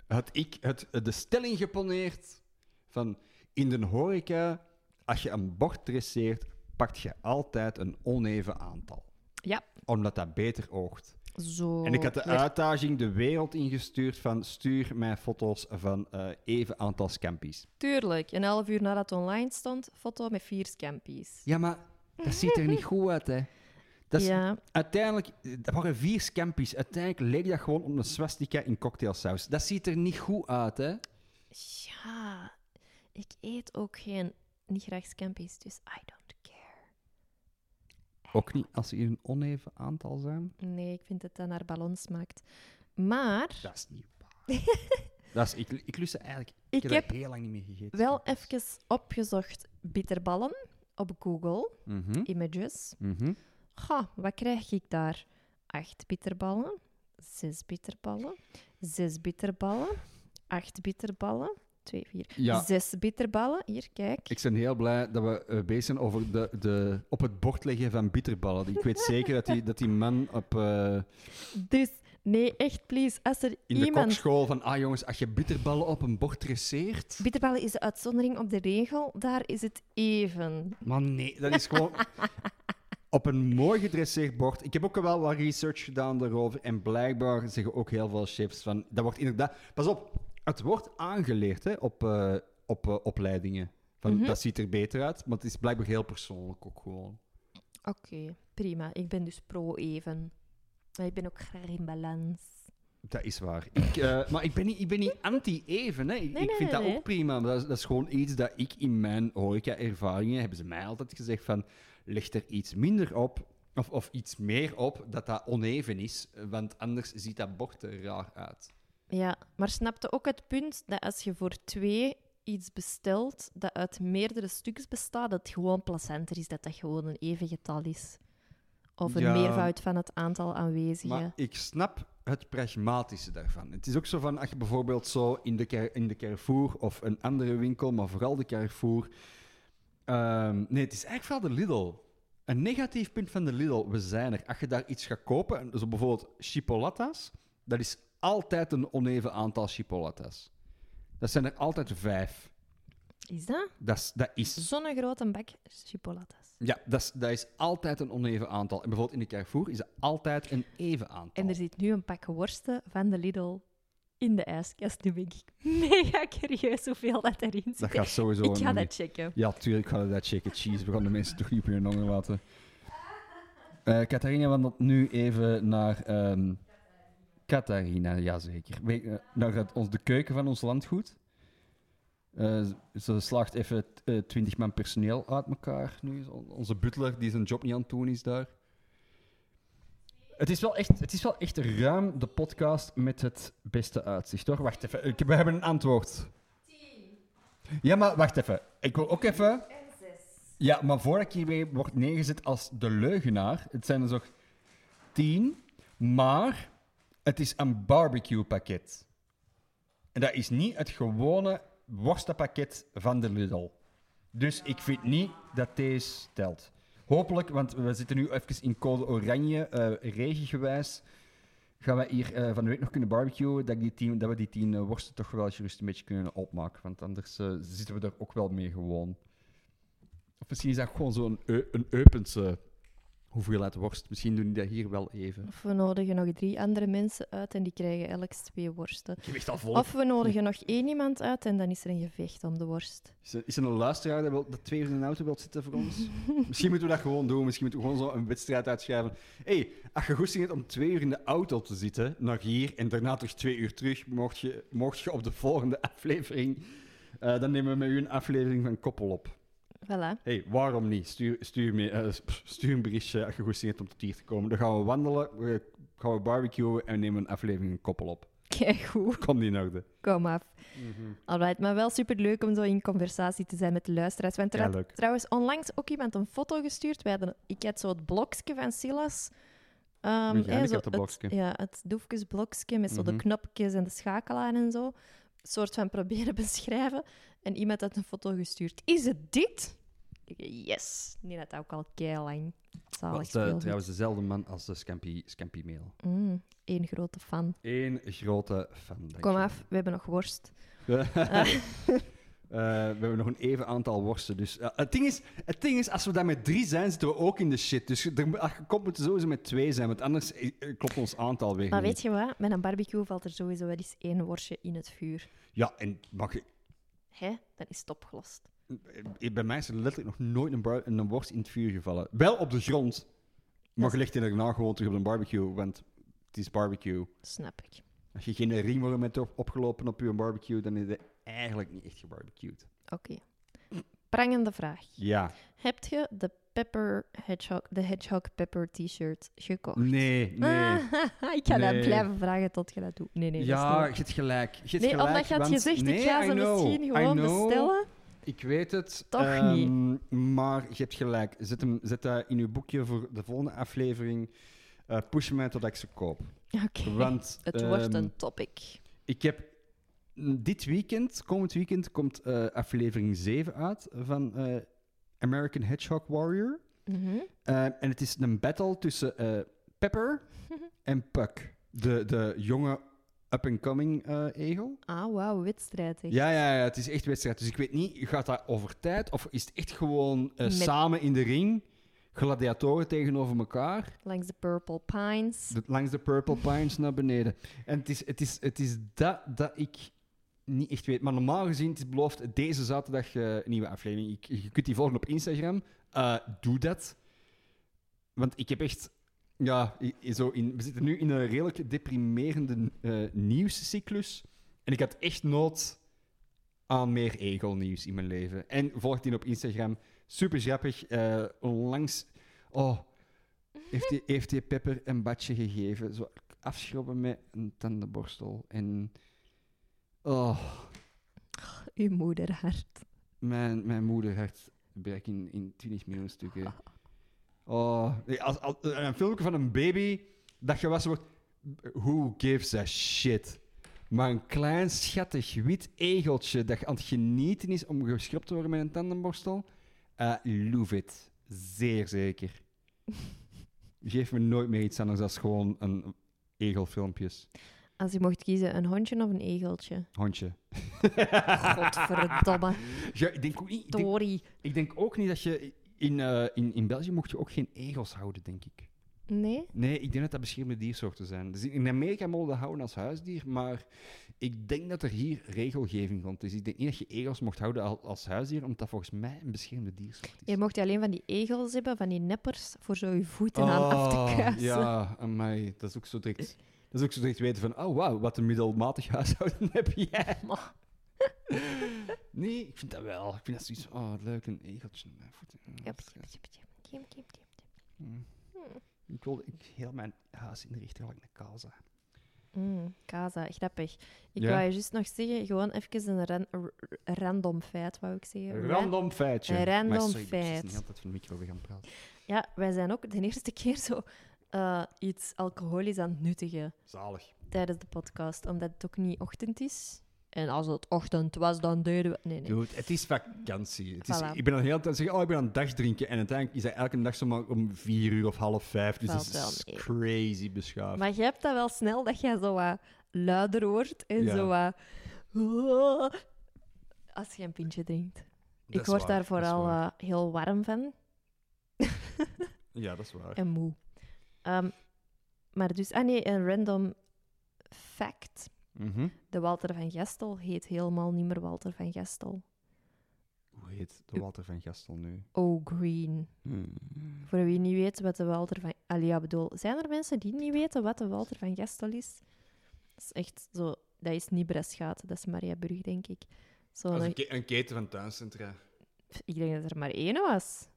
had ik het, de stelling geponeerd van in de horeca, als je een bord dresseert, pakt je altijd een oneven aantal. Ja. Omdat dat beter oogt. Zo. En ik had de uitdaging de wereld ingestuurd van stuur mij foto's van eh, even aantal scampies. Tuurlijk. Een half uur nadat het online stond, foto met vier scampies. Ja, maar dat ziet er niet goed uit, hè. Dat is, ja, Uiteindelijk, dat waren vier scampies. Uiteindelijk leek dat gewoon op een swastika in cocktailsaus. Dat ziet er niet goed uit, hè. ja, ik eet ook geen, niet graag scampies, dus I don't care. Ook niet als ze in een oneven aantal zijn. Nee, ik vind het dat naar ballon smaakt. Maar Dat is niet waar. [LAUGHS] dat is, ik, ik lust ze eigenlijk. Ik, ik heb, heb heel lang niet meer gegeten. wel even opgezocht bitterballen op Google Mhm, Images. Ga, wat krijg ik daar? Acht bitterballen, zes bitterballen, zes bitterballen, acht bitterballen, twee, vier, Ja. zes bitterballen. Hier, kijk. Ik ben heel blij dat we eh, bezig zijn over de, de, op het bord leggen van bitterballen. Ik weet [LAUGHS] zeker dat die, dat die man op, eh, Dus, nee, echt, please. Als er in de kokschool van... Ah jongens, als je bitterballen op een bord dresseert... Bitterballen is de uitzondering op de regel. Daar is het even. Maar nee, dat is gewoon... [LAUGHS] op een mooi gedresseerd bord. Ik heb ook wel wat research gedaan daarover. En blijkbaar zeggen ook heel veel chefs van... Dat wordt inderdaad... Pas op, het wordt aangeleerd hè, op, eh, op eh, opleidingen. Van, Mhm. Dat ziet er beter uit, maar het is blijkbaar heel persoonlijk ook gewoon. Oké, prima. Ik ben dus pro-even. Maar ik ben ook graag in balans. Dat is waar. Ik, eh, [LAUGHS] maar ik ben niet, ik ben niet anti-even. Hè. Ik, Nee, ik nee, vind dat ook prima. Maar dat, is, dat is gewoon iets dat ik in mijn horeca-ervaringen... hebben ze mij altijd gezegd van... leg er iets minder op, of, of iets meer op, dat dat oneven is. Want anders ziet dat bord er raar uit. Ja, maar snapte ook het punt dat als je voor twee iets bestelt dat uit meerdere stukjes bestaat, dat het gewoon plezanter is dat dat gewoon een even getal is? Of een Ja. meervoud van het aantal aanwezigen? Maar ik snap het pragmatische daarvan. Het is ook zo van, als je bijvoorbeeld zo in de, in de Carrefour of een andere winkel, maar vooral de Carrefour... ehm, nee, het is eigenlijk vooral de Lidl. Een negatief punt van de Lidl, we zijn er. Als je daar iets gaat kopen, zo bijvoorbeeld chipolatas, dat is altijd een oneven aantal chipolatas. Dat zijn er altijd vijf. Is dat? Dat is, dat is Zo'n grote bak chipolatas. ja, dat is, dat is altijd een oneven aantal. En bijvoorbeeld in de Carrefour is dat altijd een even aantal. En er zit nu een pak worsten van de Lidl in de ijskast. Nu ben ik mega curieus hoeveel dat erin zit. Dat gaat sowieso ik ga dat checken. Ja, tuurlijk we dat checken. Cheese, we gaan de mensen toch niet op hun honger laten. Catharina wandelt nu even naar... ehm Catharina, jazeker. Weet, je, naar het, ons, de keuken van ons landgoed. Eh, ze slaagt even eh, twintig man personeel uit elkaar nu. Onze butler, die zijn job niet aan het doen is daar. Het is, wel echt, het is wel echt ruim de podcast met het beste uitzicht, hoor. Wacht even, ik, we hebben een antwoord. Ja, maar wacht even. Ik wil ook even... Ja, maar voordat ik hiermee word neergezet als de leugenaar, het zijn er nog tien, maar het is een barbecue pakket. En dat is niet het gewone worstenpakket van de Lidl. Dus ik vind niet dat deze telt. Hopelijk, want we zitten nu even in code oranje, eh regiegewijs. Gaan we hier eh, van de week nog kunnen barbecuen, dat, die dat we die tien eh, worsten toch wel gerust een beetje kunnen opmaken. Want anders zitten we er ook wel mee gewoon. Of misschien is dat gewoon zo'n een eupense hoeveelheid worst. Misschien doen die dat hier wel even. Of we nodigen nog drie andere mensen uit en die krijgen elk twee worsten. Gewicht al vol. Of we nodigen nog één iemand uit en dan is er een gevecht om de worst. Is er, is er een luisteraar dat, wil, dat twee uur in een auto wilt zitten voor ons? [LAUGHS] Misschien moeten we dat gewoon doen. Misschien moeten we gewoon zo een wedstrijd uitschrijven. hey, als je goesting hebt om twee uur in de auto te zitten, naar hier, en daarna terug twee uur terug, mocht je, mocht je op de volgende [LAUGHS] aflevering, eh, dan nemen we met u een aflevering van Koppel op. Voilà. hey, waarom niet? Stuur, stuur, me, eh, stuur een berichtje als je goesting hebt om tot hier te komen. Dan gaan we wandelen, we gaan we barbecuen en nemen een aflevering Koppel op. Kijk goed, [LAUGHS] Kom die in orde. kom af. Alright, maar wel super leuk om zo in conversatie te zijn met de luisteraars. Want er Ja, had trouwens onlangs ook iemand een foto gestuurd. Wij hadden, ik had zo het blokje van Silas. Um, Een gehandicapte het, blokje. ja, het doefjesblokje met zo de Mhm. knopjes en de schakelaar en zo. Een soort van [LAUGHS] proberen beschrijven. En iemand had een foto gestuurd. Is het dit? Yes. Die had ook al keilang. Dat Zalig is eh, trouwens dezelfde man als de Scampi, Scampi Mail. Mm, Eén grote fan. Eén grote fan. Kom je. af, we hebben nog worst. [LAUGHS] Eh, we hebben nog een even aantal worsten. Dus, ja, het, ding is, het ding is, als we daar met drie zijn, zitten we ook in de shit. Dus er, je komt, moeten sowieso met twee zijn, want anders eh, eh, klopt ons aantal weer Maar weet je wat? Met een barbecue valt er sowieso wel eens één worstje in het vuur. Ja, en mag je, Hè? Dan is het opgelost. eh, bij mij is er letterlijk nog nooit een, bar- een worst in het vuur gevallen. Wel op de grond, maar je legt die daarna gewoon terug op een barbecue, want het is barbecue. Snap ik. Als je geen ringworm hebt op- opgelopen op je barbecue, dan is het eigenlijk niet echt gebarbecued. Oké. Prangende vraag. Ja. Heb je de Pepper Hedgehog, de Hedgehog Pepper t-shirt gekocht? Nee, nee. Ah, [LAUGHS] ik ga dat Nee. blijven vragen tot je dat doet. Nee, nee, ja, je hebt gelijk. Je niet... hebt Nee, gelijk, omdat je had gezegd, nee, ik ga ze know, misschien gewoon bestellen. Ik weet het. Toch ehm, Maar je hebt gelijk. Zet, hem, zet dat in je boekje voor de volgende aflevering. Eh push mij totdat ik ze koop. Oké, Want [LAUGHS] het wordt ehm, een topic. ik heb dit weekend, komend weekend, komt eh, aflevering 7 uit van eh, American Hedgehog Warrior. Mhm. Eh, en het is een battle tussen eh, Pepper [LAUGHS] en Puck. De, de jonge up-and-coming eh, egel. Ah, wauw, wedstrijd. echt. Ja, ja, ja, het is echt wedstrijd. Dus ik weet niet, gaat dat over tijd of is het echt gewoon Met- samen in de ring, gladiatoren tegenover elkaar, Langs de Purple Pines. de- langs de Purple Pines naar beneden. En het is, het is, het is dat dat ik niet echt weet. Maar normaal gezien, het is beloofd deze zaterdag eh, een nieuwe aflevering. Ik- je kunt die volgen op Instagram. Eh, doe dat. Want ik heb echt... Ja, zo in, we zitten nu in een redelijk deprimerende eh, nieuwscyclus. En ik had echt nood aan meer egelnieuws in mijn leven. En volg die op Instagram. Super grappig. Onlangs... Oh, heeft die, heeft Pepper een badje gegeven. Zo afschrobben met een tandenborstel. En... Oh, Uw moederhart. mijn, mijn moederhart breekt in, in 20 miljoen stukken. Oh, als, als, een filmpje van een baby dat gewassen wordt. Who gives a shit? Maar een klein, schattig, wit egeltje dat aan het genieten is om geschropt te worden met een tandenborstel. eh love it. Zeer zeker. [LAUGHS] Geef me nooit meer iets anders dan gewoon een egelfilmpjes. Als je mocht kiezen, een hondje of een egeltje? Hondje. Godverdomme. [LAUGHS] Ja, ik denk ook niet... ik denk- Tori. Ik denk ook niet dat je... In, eh, in, in België mocht je ook geen egels houden, denk ik. Nee? Nee, ik denk dat dat beschermde diersoorten zijn. Dus in Amerika mogen dat houden als huisdier, maar ik denk dat er hier regelgeving rond is. Ik denk niet dat je egels mocht houden al- als huisdier, omdat dat volgens mij een beschermde diersoort is. Je mocht alleen van die egels hebben, van die neppers, voor zo je voeten aan af te Oh, kruisen. Ja, amai, dat is ook zo direct... [LAUGHS] Dat is ook zo direct weten van, oh wauw, wat een middelmatig huishouden [LAUGHS] heb jij. Maar- Nee, ik vind dat wel. Ik vind dat zoiets oh leuk, een egeltje. aan mijn voeten. Mm, Jep, jep, jep. Mm. Ik wil ik heel mijn huis inrichten gelijk een kaza. Mm, Kaza, grappig. Ik Ja? wou je juist nog zeggen, gewoon even een ran- random feit, wou ik zeggen. Random feitje. random Maar sorry, ik feit. niet altijd van de micro gaan praten. Ja, wij zijn ook de eerste keer zo eh, iets alcoholisch aan het nuttigen Zalig. tijdens de podcast, omdat het ook niet ochtend is. En als het ochtend was, dan deden we... Nee, nee. Dude, het is vakantie. Het is, Voilà. ik ben de hele tijd zeggen, oh, ik ben aan het dagdrinken. En uiteindelijk is dat elke dag zomaar om vier uur of half vijf. Dus Valt dat is crazy beschaafd. Maar je hebt dat wel snel, dat jij zo wat luider wordt en Ja. zo wat... Als je een pintje drinkt. Dat ik word waar, daar vooral eh, heel warm van Ja, dat is waar. [LAUGHS] en moe. Ehm, maar dus, ah nee, een random fact. Mhm. De Walter van Gestel heet helemaal niet meer Walter van Gestel. Hoe heet de Walter van Gastel nu? O'Green. Hmm. Voor wie niet weet wat de Walter van... Allee, ja, bedoel, zijn er mensen die niet weten wat de Walter van Gestel is? Dat is echt zo... Dat is niet Breschaat, dat is Mariaburg, denk ik. Zo Dat is een- een, ke- een keten van tuincentra. ik denk dat er maar één was.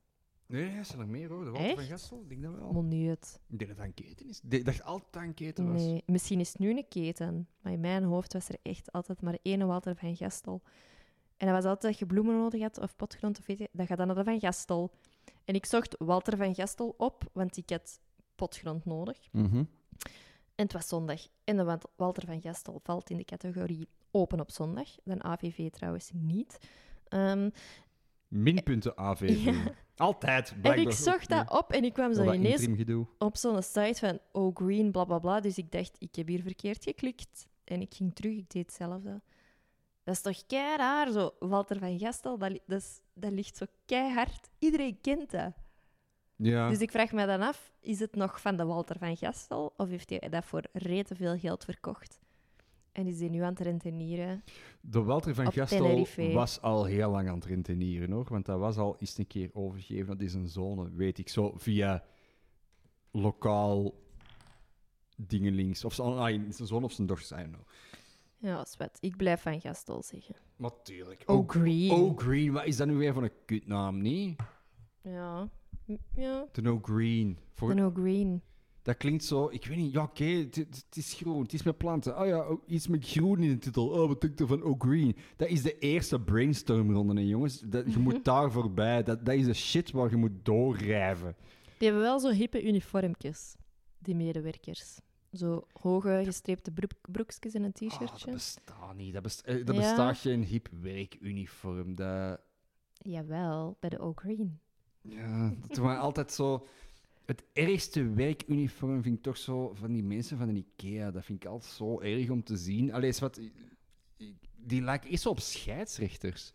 Nee, er zijn er meer hoor. De Walter van Echt? Gastel, ik denk dat wel. Maar niet. Ik denk dat dat een keten is. Ik dacht altijd dat een keten was. Nee, misschien is het nu een keten. Maar in mijn hoofd was er echt altijd maar één Walter van Gestel. En dat was altijd dat je bloemen nodig had, of potgrond, of weet je, dat gaat dan naar de van Gestel. En ik zocht Walter van Gestel op, want ik had potgrond nodig. Mhm. En het was zondag. En de Wal- Walter van Gestel valt in de categorie open op zondag. De AVV trouwens niet. Ehm, Minpunten AVV. Ja. Altijd, en ik zocht dat op en ik kwam zo ineens op zo'n site van Oh Green, bla bla bla. Dus ik dacht, ik heb hier verkeerd geklikt. En ik ging terug, ik deed hetzelfde. Dat is toch kei raar, zo. Walter van Gestel, dat, li- dat, is- dat ligt zo keihard. Iedereen kent dat. Ja. Dus ik vraag me dan af, is het nog van de Walter van Gestel? Of heeft hij dat voor rete veel geld verkocht? En is hij nu aan het rentenieren? De Walter van Gastel was al heel lang aan het rentenieren, hoor. Want dat was al eens een keer overgegeven. Dat is een zone, weet ik, zo via lokaal dingelings. Of zo, ah, zijn zoon of zijn dochter, I don't know. Ja, zwet. Ik blijf van Gestel zeggen. Maar tuurlijk. Oh Green. Oh Green, wat is dat nu weer voor een kutnaam, niet? Ja, Ja, De No Green. Voor, de No Green. Dat klinkt zo, ik weet niet, ja oké, het, het- het is groen, het is met planten. Oh ja, oh, iets met groen in de titel. Oh, wat denk je van Oh Green? Dat is de eerste brainstormronde, hè, jongens. Dat, je moet [LAUGHS] daar voorbij. Dat, dat is de shit waar je moet doorrijven. Die hebben wel zo hippe uniformpjes, die medewerkers. Zo hoge gestreepte broek- broekjes en een Ah, t-shirtje. dat bestaat niet. Dat, best, eh, dat Ja. bestaat geen hip werkuniform. Dat, Jawel, bij de O Green. ja, dat was altijd zo... Het ergste werkuniform vind ik toch zo van die mensen van de IKEA. Dat vind ik altijd zo erg om te zien. Allee, is wat... Die lijken zo op scheidsrechters.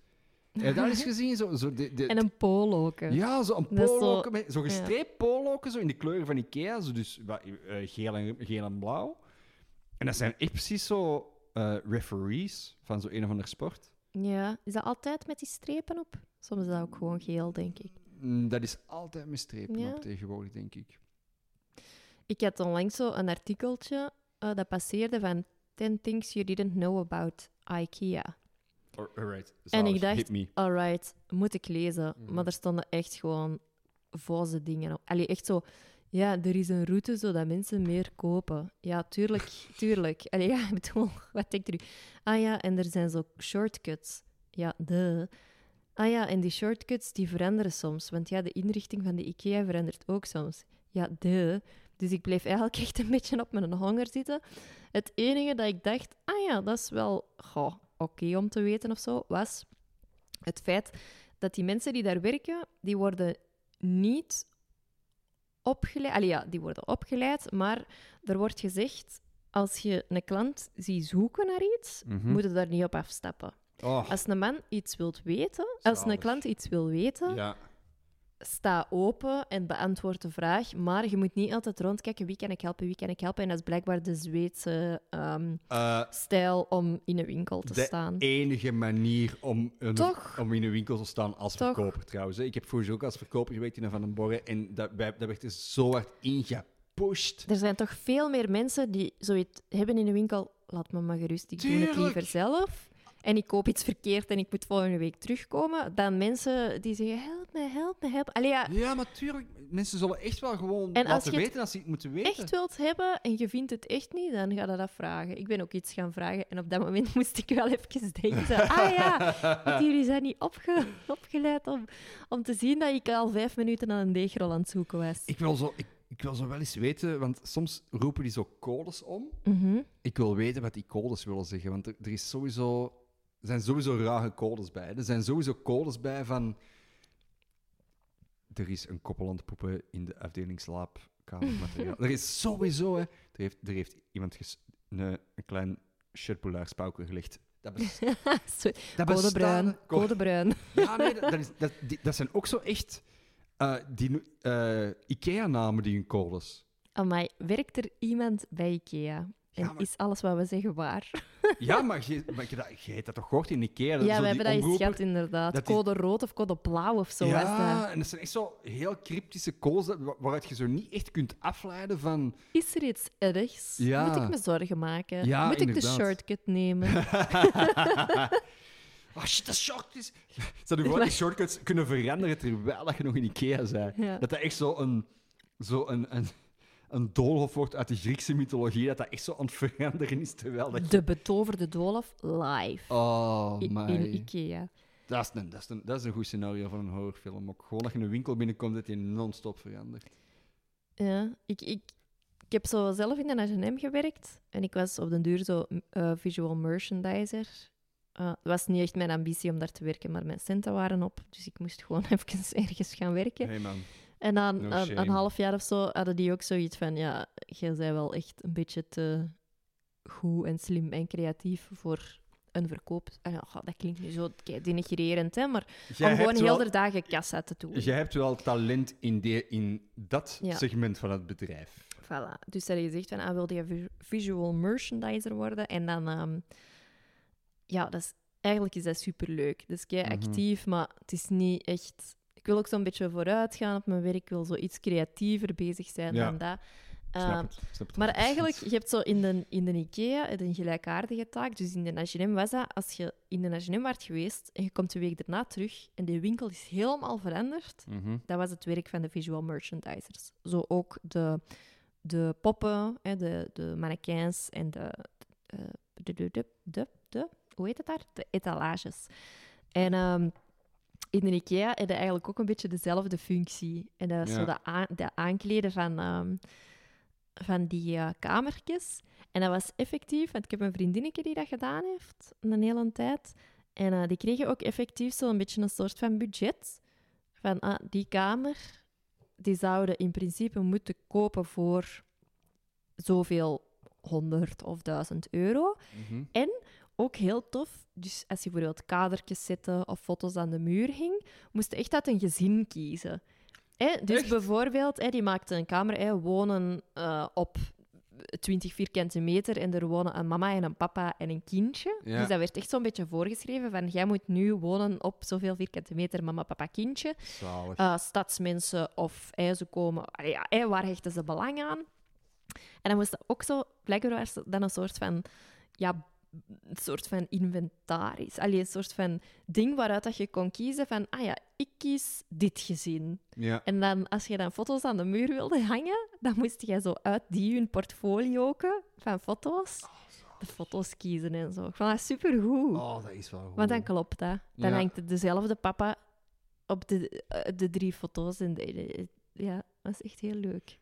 Heb je dat eens [LAUGHS] gezien? Zo, zo de, de, En een poloke. Ja, zo Dat is zo- polo, zo'n gestreept poloke, zo in de kleuren van Ikea, zo dus wat, eh, geel, en, geel en blauw. En dat zijn echt precies zo eh, referees van zo'n een of ander sport. Ja, is dat altijd met die strepen op? Soms is dat ook gewoon geel, denk ik. Mm, Dat is altijd met strepen Ja. op tegenwoordig, denk ik. Ik had onlangs zo een artikeltje eh, dat passeerde van 10 things you didn't know about IKEA. All- Alright, En ik dacht-. Alright, moet ik lezen. Mhm. Maar er stonden echt gewoon voze dingen op. Allee, echt zo... Ja, er is een route zodat mensen meer kopen. Ja, tuurlijk, [LAUGHS] tuurlijk. Allee, ja, ik bedoel, [LAUGHS] wat denkt u? Ah ja, en er zijn zo shortcuts. Ja, de. Ah ja, en die shortcuts die veranderen soms. Want ja, de inrichting van de IKEA verandert ook soms. Ja, de. Dus ik bleef eigenlijk [LAUGHS] echt een beetje op mijn honger zitten. Het enige dat ik dacht, ah ja, dat is wel goh, oké om te weten of zo, was het feit dat die mensen die daar werken, die worden niet opgeleid. Allee, ja, die worden opgeleid, maar er wordt gezegd, als je een klant ziet zoeken naar iets, Mhm. moet je daar niet op afstappen. Oh, Als een man iets wilt weten, als een klant iets wil weten, ja. sta open en beantwoord de vraag. Maar je moet niet altijd rondkijken wie kan ik helpen, wie kan ik helpen. En dat is blijkbaar de Zweedse ehm, Eh, stijl om in een winkel te de staan. enige manier om, een, Toch? om in een winkel te staan als Toch? verkoper, trouwens. Ik heb vroeger ook als verkoper gewerkt in Van den Borren en dat, dat werd er zo hard ingepusht. Er zijn toch veel meer mensen die zoiets hebben in een winkel. Laat me maar gerust, ik doe het liever zelf. En ik koop iets verkeerd en ik moet volgende week terugkomen. Dan mensen die zeggen, help me, help me, help me. Allee, ja, Ja, maar tuurlijk, mensen zullen echt wel gewoon En als laten weten als ze het moeten weten. echt wilt hebben en je vindt het echt niet, dan ga je dat vragen. Ik ben ook iets gaan vragen en op dat moment [LAUGHS] moest ik wel even denken. [LAUGHS] ah ja, want jullie zijn niet opge- [LAUGHS] opgeleid om, om te zien dat ik al vijf minuten aan een deegrol aan het zoeken was. Ik wil, zo, ik, ik wil zo wel eens weten, want soms roepen die zo codes om. Mhm. Ik wil weten wat die codes willen zeggen, want er, er is sowieso, er zijn sowieso rare codes bij. Er zijn sowieso codes bij van... Er is een koppel aan het poepen in de afdeling slaapkamermateriaal. [LAUGHS] er is sowieso, hè. Er heeft, er heeft iemand ges- een, een klein shirtboulaarspauker gelegd. Dat, bes, [LAUGHS] dat Code bestaat, bruin, hè. Co- code bruin. [LAUGHS] Ja, nee, dat, dat, is, dat, die- dat zijn ook zo echt eh, die eh, IKEA-namen, die hun codes. Amai, werkt er iemand bij IKEA? En Ja, maar- is alles wat we zeggen waar? [LAUGHS] Ja, maar je, maar je, dat- je dat toch gehoord in IKEA? Ja, we hebben dat eens gehad, inderdaad. dat Code rood of code blauw of zo ja, dat. en dat zijn echt zo heel cryptische codes waaruit je zo niet echt kunt afleiden van... Is er iets ergs? Ja. Moet ik me zorgen maken? Ja, Moet ik de shortcut nemen? Oh shit, dat short is... Zou je gewoon die shortcuts kunnen veranderen terwijl dat je nog in Ikea bent? Ja. Dat dat echt zo een... Zo een, een een doolhof wordt uit de Griekse mythologie, dat dat echt zo aan het veranderen is terwijl dat. De betoverde doolhof live Oh, in, my. in Ikea. Dat is, een, dat, is een, dat is een goed scenario van een horrorfilm. Ook gewoon dat je in een winkel binnenkomt dat je non-stop verandert. Ja, ik, ik, ik heb zo zelf in de H&M gewerkt en ik was op den duur zo eh, visual merchandiser. Eh, Het was niet echt mijn ambitie om daar te werken, maar mijn centen waren op, dus ik moest gewoon [LAUGHS] even ergens gaan werken. Hey man. En na een, No een- shame. een half jaar of zo hadden die ook zoiets van, ja, jij bent wel echt een beetje te goed en slim en creatief voor een verkoop. Ah, dat klinkt nu zo denigrerend, hè, maar Jij om gewoon heel de dagen kassa te doen. Jij hebt wel talent in, de, in dat Ja. segment van het bedrijf. Voilà. Dus dat je zegt van, ah, wilde je vi- visual merchandiser worden? En dan, ehm, ja, dat is, eigenlijk is dat superleuk. Dat is kei Mhm. actief, maar het is niet echt... Ik wil ook zo'n beetje vooruit gaan op mijn werk. Ik wil zo iets creatiever bezig zijn Ja. dan dat. Snap Ehm, het, ik snap het. Maar eigenlijk, je hebt zo in de, in de IKEA een gelijkaardige taak. Dus in de H&M was dat, als je in de H&M werd geweest en je komt de week daarna terug en de winkel is helemaal veranderd, Mhm. dat was het werk van de visual merchandisers. Zo ook de, de poppen, hè, de, de mannequins en de, eh, de, de, de, de, de- hoe heet het daar? De etalages. En ehm, in de IKEA heb je eigenlijk ook een beetje dezelfde functie. En dat is Ja. zo aan, de aankleden van, ehm, van die eh, kamertjes. En dat was effectief, want ik heb een vriendinnetje die dat gedaan heeft, een hele tijd. En eh, die kregen ook effectief zo'n beetje een soort van budget. Van ah, die kamer, die zouden in principe moeten kopen voor zoveel honderd of duizend euro. Mhm. Ook heel tof. Dus als je bijvoorbeeld kadertjes zette of foto's aan de muur hing, moest je echt uit een gezin kiezen. Hè? Dus Echt? bijvoorbeeld, hè, die maakte een kamer, hè, wonen eh, op 20 vierkante meter en er wonen een mama en een papa en een kindje. Ja. Dus dat werd echt zo'n beetje voorgeschreven van jij moet nu wonen op zoveel vierkante meter mama, papa, kindje. Eh, stadsmensen of ze komen... ja, waar hechten ze belang aan? En dan moest dat ook zo... Blijkbaar dan een soort van... Ja, een soort van inventaris. Allee, een soort van ding waaruit dat je kon kiezen van... Ah ja, ik kies dit gezin. ja. En dan, als je dan foto's aan de muur wilde hangen, dan moest je zo uit die hun portfolio van foto's de foto's kiezen en zo. Ik vond dat supergoed. Oh, dat is wel goed. Want dan klopt dat. Dan Ja. hangt dezelfde papa op de, eh, de drie foto's. En de, de- ja, dat is echt heel leuk.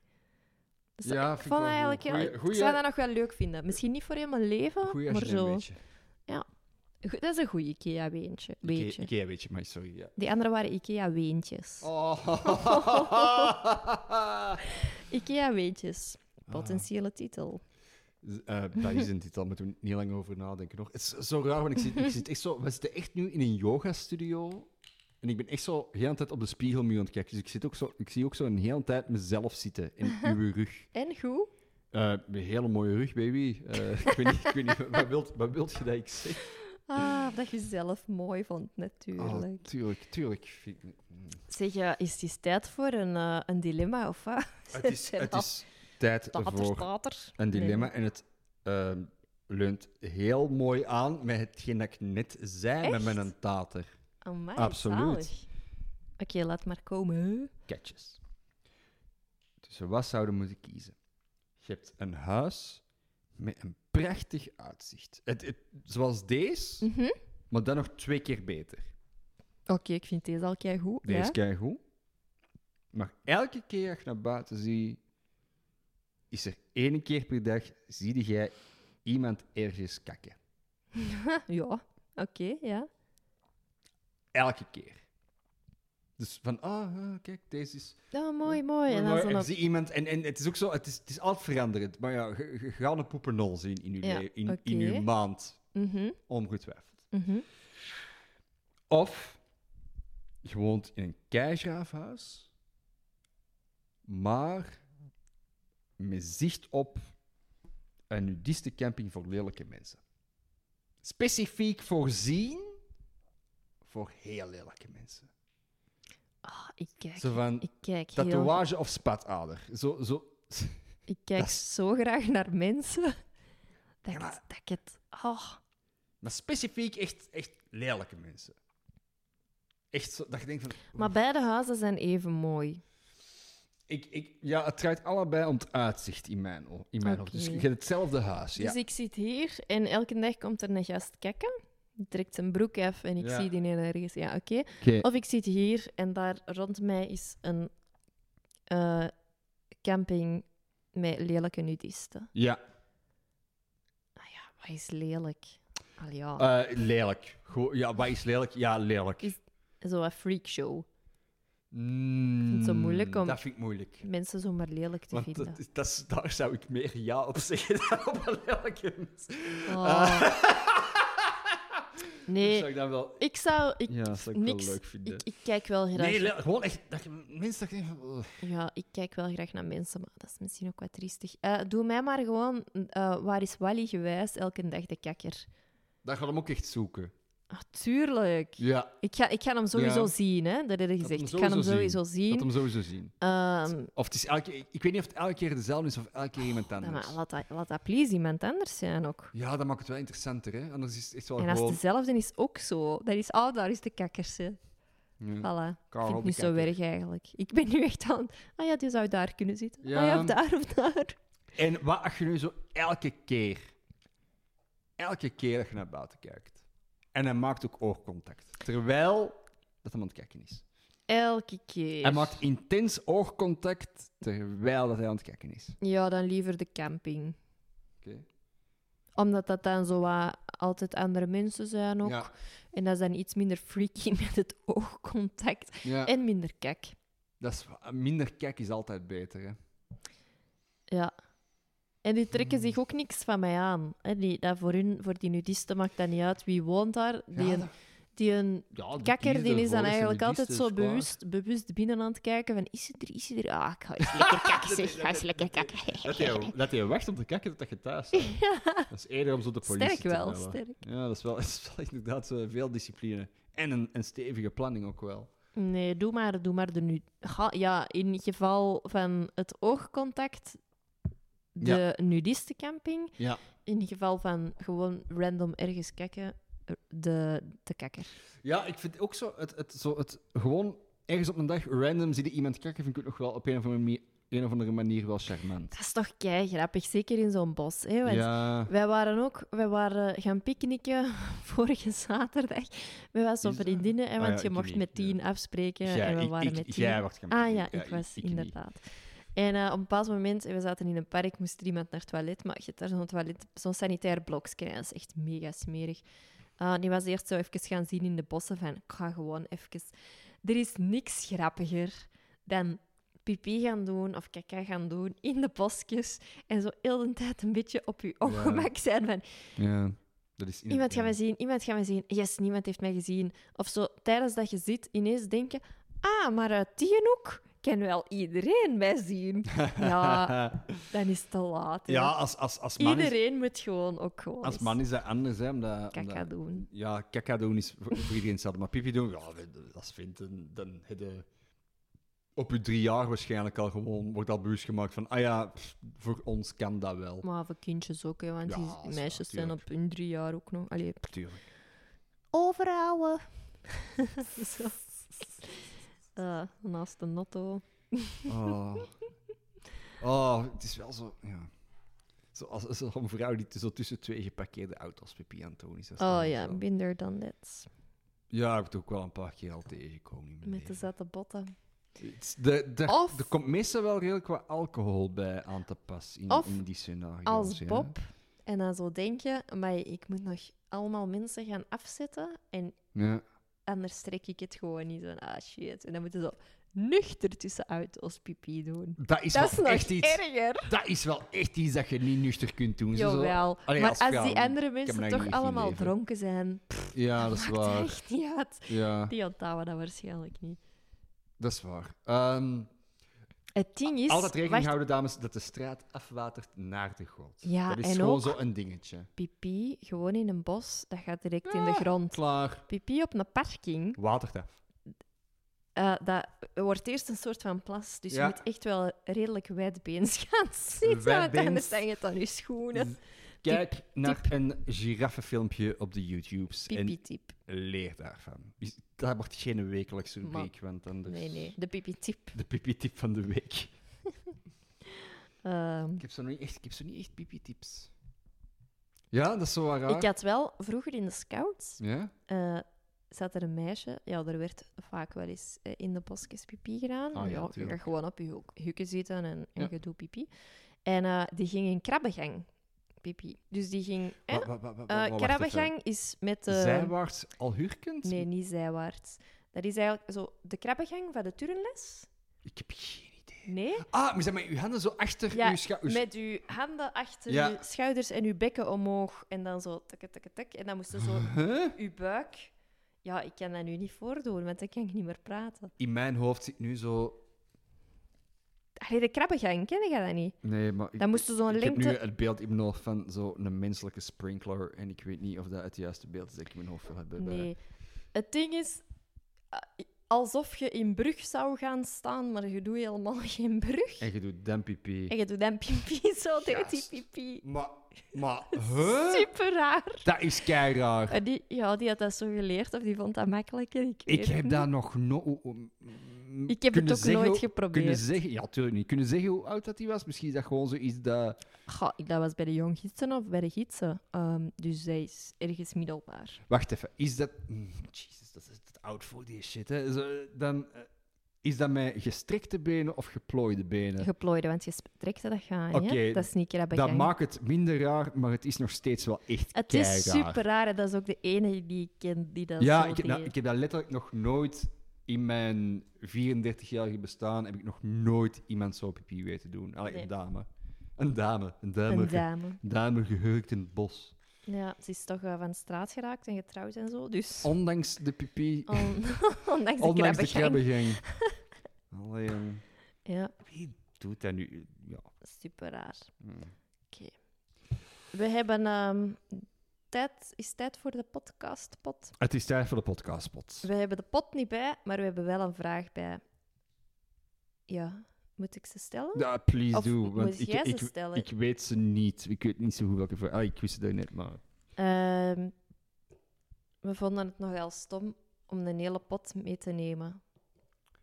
Dus Ja, ik vond eigenlijk. Goeie- Ik zou dat nog wel leuk vinden. Misschien niet voor helemaal leven, Goeie maar zo. beetje. Goed, Dat is een goede IKEA-weentje. Ikea, Weetje. Ikea, weet je, maar sorry. Ja. Die andere waren IKEA-weentjes. Oh. [LAUGHS] IKEA-weentjes. Potentiële titel. Eh, dat is een titel, moeten we niet lang over nadenken nog. Het is zo raar, want ik zit, ik zit echt zo... We zitten echt nu in een yoga-studio. En ik ben echt zo de hele tijd op de spiegelmuur aan het kijken. Dus ik, zit ook zo, ik zie ook zo een hele tijd mezelf zitten in [LAUGHS] uw rug. En goed? Eh, een hele mooie rug, baby. Eh, ik weet niet, ik weet niet wat, wilt, wat wilt je dat ik zeg? Ah, dat je zelf mooi vond, Oh, natuurlijk. tuurlijk, tuurlijk. Zeg, is het tijd voor een, eh, een dilemma, of wat? Het is, het is tijd voor een Nee. dilemma. En het ehm, leunt heel mooi aan met hetgeen dat ik net zei met mijn tater. Amai, Absoluut. Oké, laat maar komen. Catches. Dus wat zouden we moeten kiezen? Je hebt een huis met een prachtig uitzicht. Het, het- zoals deze, Mhm. maar dan nog twee keer beter. Oké, ik vind deze al kei goed. Deze ja? keigoed. Maar elke keer als je naar buiten ziet, is er één keer per dag, zie jij iemand ergens kakken. [LAUGHS] ja, oké, ja. Elke keer. Dus van, ah, ah, kijk, deze is... Oh, mooi, mooi. En dan zie iemand, en, en het is ook zo, het is, het is altijd veranderend. Maar ja, je, gaat een poepernol zien in je, Ja, le- in, uw maand, Mhm, ongetwijfeld. mhm. Of je woont in een keigraafhuis, maar met zicht op een nudistencamping voor lelijke mensen. Specifiek voorzien voor heel lelijke mensen. Ah, ik kijk, Zo van ik kijk heel... tatoeage of spatader. Zo, zo. [LAUGHS] Ik kijk is- zo graag naar mensen. Dat, Ja, maar- dat ik het... Oh, Maar specifiek echt, echt lelijke mensen. Echt zo, dat je denkt van... maar beide huizen zijn even mooi. Ik, ik, ja, het draait allebei om het uitzicht in mijn, in mijn. Dus je hebt hetzelfde huis. Ja. Dus ik zit hier en elke dag komt er een gast kijken. Trekt zijn broek af en ik Ja. zie die ergens. Ja, oké. Of ik zit hier en daar rond mij is een eh, camping met lelijke nudisten. Ja, Ah ja, wat is lelijk? Al ja, eh, lelijk. Goh, ja, wat is lelijk? Ja, lelijk. Is- zo'n freakshow. Mm, het zo moeilijk om- Dat vind ik moeilijk. Mensen zomaar lelijk te Want vinden. dat, dat is- daar zou ik meer ja op zeggen [LAUGHS] dan op een lelijke mens. Oh. Dat [LAUGHS] Nee, zou ik dan wel... ik zou... Ik, Ja, dat zou ik niks, wel leuk vinden. ik, ik kijk wel graag... nee, gewoon echt... Dat je mensen dat je. Ja, ik kijk wel graag naar mensen, maar dat is misschien ook wat triestig. Eh, doe mij maar gewoon, eh, waar is Wally gewijs, elke dag de kakker. Dat gaat hem ook echt zoeken. Ah, tuurlijk. Ja, Ik ga, ik ga hem sowieso Ja. zien, hè? dat heb je gezegd. Ik ga hem sowieso zien. dat hem sowieso zien. Ehm, Of het is elke, ik weet niet of het elke keer dezelfde is of elke keer iemand ja, anders. maar laat, dat, laat dat please iemand anders zijn ook. Ja, dat maakt het wel interessanter, hè? Anders is het echt wel En als het dezelfde is, ook zo. Dat is, oh, daar is de kakkerse. Ja. Voilà. Karel Vind ik niet zo erg eigenlijk. Ik ben nu echt aan... Ah ja, die zou daar kunnen zitten. Ja. Ah ja, of daar of daar. En wat als je nu zo elke keer, elke keer dat je naar buiten kijkt, en hij maakt ook oogcontact, terwijl dat hij aan het kijken is. Elke keer. Hij maakt intens oogcontact terwijl dat hij aan het kijken is. Ja, dan liever de camping. Oké. Omdat dat dan zo wat altijd andere mensen zijn ook. Ja. En dat is dan iets minder freaky [LAUGHS] met het oogcontact. Ja, En minder kek. dat is, minder kijk is altijd beter. Hè? Ja. En die Hmm. trekken zich ook niks van mij aan. Hè. Die, dat voor, hun, voor die nudisten maakt dat niet uit wie woont daar. Die, Ja, een, dat- die een ja, kakker die is dan eigenlijk altijd zo bewust, bewust binnen aan het kijken van is het er, is het er? Ah, ik ga eens lekker [LAUGHS] kakken, zeg. Ga eens lekker kakken. Dat je, dat je wacht om te kijken tot je thuis bent. [LAUGHS] Dat is eerder om zo de politie Sterk te wel, bellen. sterk. Ja, dat is wel, [LAUGHS] dat is wel inderdaad zo veel discipline. En een, een stevige planning ook wel. Nee, doe maar, doe maar de nu. Ja, in geval van het oogcontact, de nudistencamping. Ja. In geval van gewoon random ergens kijken, de, de kakker. Ja, ik vind ook zo het, het, zo het gewoon ergens op een dag random zie je iemand kijken, vind ik ook nog wel op een of andere manier, een of andere manier wel charmant. Dat is toch kei grappig, zeker in zo'n bos. Hè? Want Ja, Wij waren ook wij waren gaan picknicken [LAUGHS] vorige zaterdag. Wij waren zo Is dat? vriendinnen, hè, Ah want ja, je mocht niet, met tien ja. afspreken en we waren ik- met tien. jij wordt gaan Ah ja, ik was ik niet. En eh, op een bepaald moment, we zaten in een park, moest er iemand naar het toilet, maar je hebt daar zo'n toilet, zo'n sanitair blokje, dat is echt mega smerig. Ah, die was eerst zo even gaan zien in de bossen van, ik ga gewoon even... Er is niks grappiger dan pipi gaan doen of kaka gaan doen in de bosjes en zo heel de tijd een beetje op je ongemak zijn van, Ja, dat is Iemand gaat ja. mij zien, iemand gaat mij zien. Yes, niemand heeft mij gezien. Of zo, tijdens dat je zit, ineens denken... Ah, maar uit die hoek kan wel iedereen mij zien. [LAUGHS] Ja, dan is het te laat. hè. ja, als, als, als man is, iedereen moet gewoon ook gewoon als eens man is dat anders, hè, omdat... kaka omdat- doen. Ja, kaka doen is voor, voor iedereen hetzelfde. Maar pipi doen, ja, dat vindt, dan, dan heb je op je drie jaar waarschijnlijk al gewoon, wordt al bewust gemaakt van, ah ja, pff, voor ons kan dat wel. Maar voor kindjes ook, hè, want Ja, die is meisjes waar, zijn op hun drie jaar ook nog. Allee, Tuurlijk. overhouden. [LAUGHS] [LAUGHS] Zo. Eh, naast de notto. Oh. oh, het is wel zo, ja. Zo als, als een vrouw die zo tussen twee geparkeerde auto's pipi aan het doen is. dat is Oh ja, binder dan dit. Ja, ik heb het ook wel een paar keer al tegengekomen Met de zette botten. De, de, Of- Er komt meestal wel redelijk wat alcohol bij aan te pas in, Of in die scenario's. als ja. Bob. En dan zo denken, maar ik moet nog allemaal mensen gaan afzetten en Ja. Anders trek ik het gewoon niet. Zo, ah shit. En dan moeten ze zo nuchter tussen auto's pipi doen. Dat is Dat is wel nog echt iets... erger. Dat is wel echt iets dat je niet nuchter kunt doen. Jawel. Allee, maar als als, die andere mensen me toch allemaal leven. dronken zijn, [LAUGHS] Ja, dat is waar. echt niet uit. Ja, Die onthouden dat waarschijnlijk niet. dat is waar. Ehm, Het ding is... altijd rekening wacht, houden, dames, dat de straat afwatert naar de grond. Ja, dat is en gewoon ook- zo een dingetje. pipi, gewoon in een bos, dat gaat direct in de Ah, grond. Klaar. Pipi op een parking, Watert af. eh, dat wordt eerst een soort van plas. Dus Ja. je moet echt wel redelijk wijdbeens [LAUGHS] gaan zitten, Wijdbeens. anders hang je het aan je schoenen. Kijk naar een giraffenfilmpje op de YouTubes Pipi-tip. Leer daarvan. Dat wordt geen wekelijkse rubriek, want anders... Nee, nee, de pipi-tip. De pipi-tip van de week. [LAUGHS] Ehm, Ik heb zo niet echt, ik heb zo niet echt pipi-tips. Ja, dat is zo wat raar. ik had wel vroeger in de scouts Ja? eh, zat er een meisje. Ja, er werd vaak wel eens eh, in de bosjes pipi gedaan. Ah, ja, ja, je gaat gewoon op je hoek- hukken zitten en, en Ja. je doet pipi. En eh, die ging in krabbegang pipi. Dus die ging. eh, Wa- wa- wa- wa- eh, wacht even. krabbegang is met de. Zijwaarts al hurkend? Nee, niet zijwaarts. Dat is eigenlijk zo de krabbegang van de turnles. Ik heb geen idee. Nee? Ah, maar zeg maar, uw handen zo achter Ja, uw schouders. Met uw handen achter Ja. uw schouders en uw bekken omhoog. En dan zo tak, tak, tak. En dan moest je zo Huh? uw buik. Ja, ik kan dat nu niet voordoen, want dan kan ik niet meer praten. In mijn hoofd zit nu zo... Allee, de krabbengang, ken je dat niet? Nee, maar ik, Dan moesten zo'n ik heb nu het beeld in mijn hoofd van zo'n menselijke sprinkler. En ik weet niet of dat het juiste beeld is dat ik in mijn hoofd wil hebben. bij- Nee. Het ding is, eh, alsof je in brug zou gaan staan, maar je doet helemaal [LAUGHS] geen brug. En je doet dan pipi. En je doet dan pipi, [LAUGHS] zo doet die pipi. Maar, maar, [LAUGHS] huh? Super raar. Dat is kei raar. En die, ja, die had dat zo geleerd of die vond dat makkelijker. Ik, heb dat nog nooit... Ik heb het ook nooit Kunnen geprobeerd. zeggen, ja, tuurlijk niet. Kunnen zeggen hoe oud dat hij was? Misschien is dat gewoon zoiets dat... Goh, dat was bij de jong gidsen of bij de gidsen. Ehm, dus hij is ergens middelbaar. Wacht even, is dat... Mm, Jezus, dat is oud voor die shit, hè. Zo, dan, eh, is dat met gestrekte benen of geplooide benen? Geplooide, want je strekte dat hè? Dat is niet Dat krabbengang. maakt het minder raar, maar het is nog steeds wel echt Het is super raar en dat is ook de enige die ik ken die dat Ja, zo ik dat, ik heb dat letterlijk nog nooit... In mijn 34-jarige bestaan heb ik nog nooit iemand zo pipi weten doen. Allee, Nee. een dame. Een dame. Een dame. Een dame. dame gehurkt in het bos. Ja, ze is toch eh, van de straat geraakt en getrouwd en zo. Dus Ondanks de pipi... on- [LAUGHS] ondanks de Ondanks de krabbengang. krabbengang. [LAUGHS] Allee, jong. Ja, Wie doet dat nu? Ja. super raar. hm. We hebben ehm, tijd, is tijd voor de podcastpot. Het is tijd voor de podcastpot. We hebben de pot niet bij, maar we hebben wel een vraag bij. Ja, moet ik ze stellen? Ja, please Of do. moet Want ik, jij ze ik, stellen? ik weet ze niet. Ik weet niet zo goed welke vraag. Ah, ik wist het net, maar... Ehm, we vonden het nogal stom om een hele pot mee te nemen.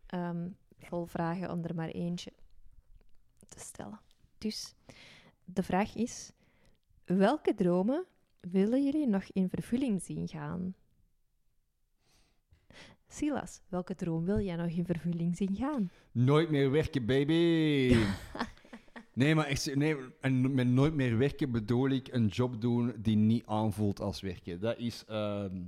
Ehm, vol vragen om er maar eentje te stellen. Dus de vraag is: welke dromen willen jullie nog in vervulling zien gaan? Silas, welke droom wil jij nog in vervulling zien gaan? Nooit meer werken, baby! [LAUGHS] nee, maar echt, nee, en met nooit meer werken bedoel ik een job doen die niet aanvoelt als werken. Dat is... ehm,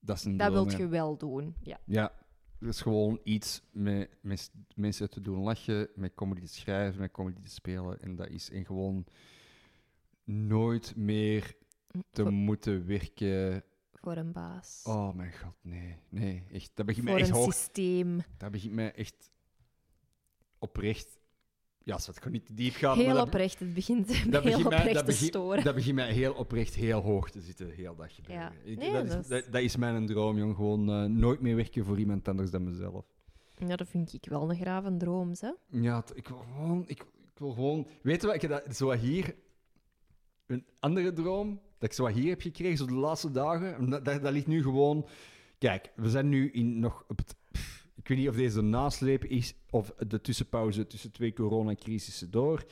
dat is een Dat wilt je wel doen, ja. Ja, dat is gewoon iets met, met mensen te doen lachen, met comedy te schrijven, met comedy te spelen. En dat is en gewoon nooit meer te moeten werken. Voor een baas. Oh mijn god, nee. Nee, echt. Dat begint me voor echt een hoog. systeem. Dat begint me echt oprecht. Ja, als het gewoon niet te diep gaat. maar Heel dat, oprecht, het begint dat [LAUGHS] heel begint mij- oprecht dat te storen. Dat begint mij heel oprecht heel hoog te zitten, heel dat gebeuren. Ja. Ik- Nee, dat, is, dat is- dat, dat is mijn droom, jong. Gewoon eh, nooit meer werken voor iemand anders dan mezelf. Ja, dat vind ik wel een grave droom, hè. Ja, ik wil gewoon... Ik, ik wil gewoon... Weet je wat? Ik dat, zo hier... Een andere droom, dat ik zo wat hier heb gekregen, zo de laatste dagen. en Dat, dat, dat ligt nu gewoon... Kijk, we zijn nu in nog op het... pff, Ik weet niet of deze de nasleep is of de tussenpauze tussen twee coronacrisissen door.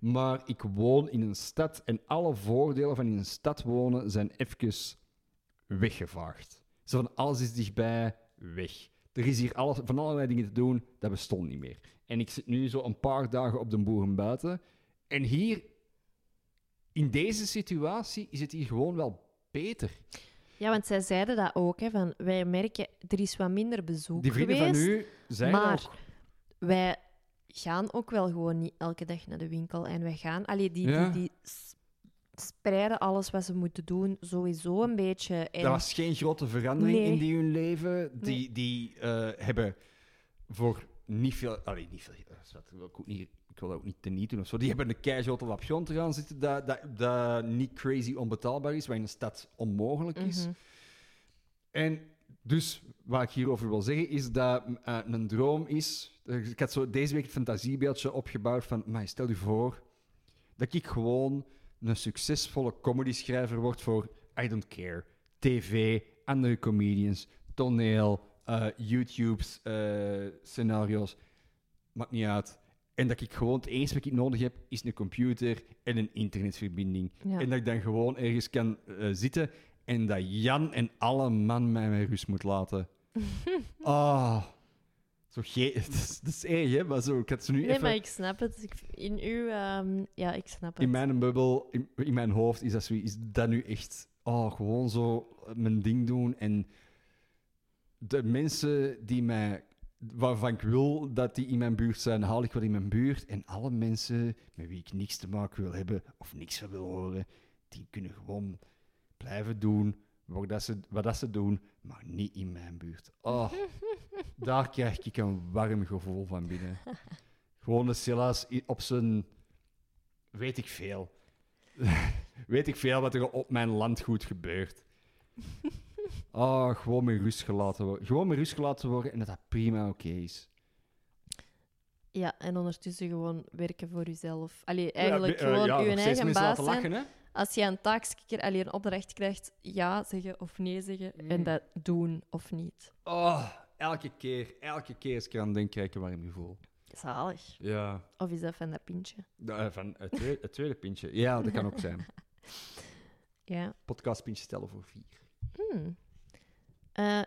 Maar ik woon in een stad en alle voordelen van in een stad wonen zijn even weggevaagd. Zo van alles is dichtbij, weg. Er is hier alles, van allerlei dingen te doen, dat bestond niet meer. En ik zit nu zo een paar dagen op de boeren buiten. En hier, in deze situatie, is het hier gewoon wel beter. Ja, want zij zeiden dat ook, hè, van wij merken, er is wat minder bezoek Die vrienden geweest. van u zijn maar- ook... Wij gaan ook wel gewoon niet elke dag naar de winkel. En wij gaan, allee, die, Ja. die, die spreiden alles wat ze moeten doen sowieso een beetje. En Er was geen grote verandering Nee. in die hun leven. Die, Nee. die eh, hebben voor niet veel... Allee, niet veel... Dat wil ik, ook niet, ik wil dat ook niet teniet doen of zo. Die hebben een keigrote lap grond te gaan zitten dat, dat, dat niet crazy onbetaalbaar is, wat in een stad onmogelijk is. Mhm. En dus, wat ik hierover wil zeggen, is dat eh, een droom is... Ik had zo deze week het fantasiebeeldje opgebouwd van... Maar stel je voor dat ik gewoon een succesvolle comedy-schrijver word voor I don't care. TV, andere comedians, toneel, eh YouTube's, eh, scenario's. Maakt niet uit. En dat ik gewoon het enige wat ik nodig heb, is een computer en een internetverbinding. Ja. En dat ik dan gewoon ergens kan eh, zitten en dat Jan en alle man mij met rust moet laten. [LAUGHS] Ah. Zo ge- [LAUGHS] dat, is, dat is erg, hè? Maar zo, ik had ze nu Nee, even... maar ik snap het. Ik, in uw... ehm, ja, ik snap het. In mijn bubbel, in, in mijn hoofd, is dat, zo, is dat nu echt... Oh, gewoon zo mijn ding doen. En de mensen die mij... Waarvan ik wil dat die in mijn buurt zijn, haal ik wel in mijn buurt. En alle mensen met wie ik niks te maken wil hebben of niks van wil horen, die kunnen gewoon blijven doen wat, dat ze, wat dat ze doen, maar niet in mijn buurt. Oh, [LAUGHS] daar krijg ik een warm gevoel van binnen. [LAUGHS] Gewoon de Silas op zijn... Weet ik veel. [LAUGHS] weet ik veel wat er op mijn landgoed gebeurt. Oh, gewoon met rust gelaten worden. Gewoon met rust gelaten worden en dat dat prima oké is. Ja, en ondertussen gewoon werken voor jezelf. Allee, eigenlijk Ja, eh, gewoon ja, je eigen baas laten zijn. lachen, hè? Als je een taakje, allee, een opdracht krijgt, ja zeggen of nee zeggen. Mm. En dat doen of niet. Oh, elke keer, elke keer als ik eraan denk, krijg ik een warm gevoel. Zalig. Ja, Of is dat van dat pintje? eh, van het tweede, het tweede pintje. Ja, dat kan ook zijn. [LAUGHS] Ja. Podcastpintje stellen voor vier. Hmm. Eh,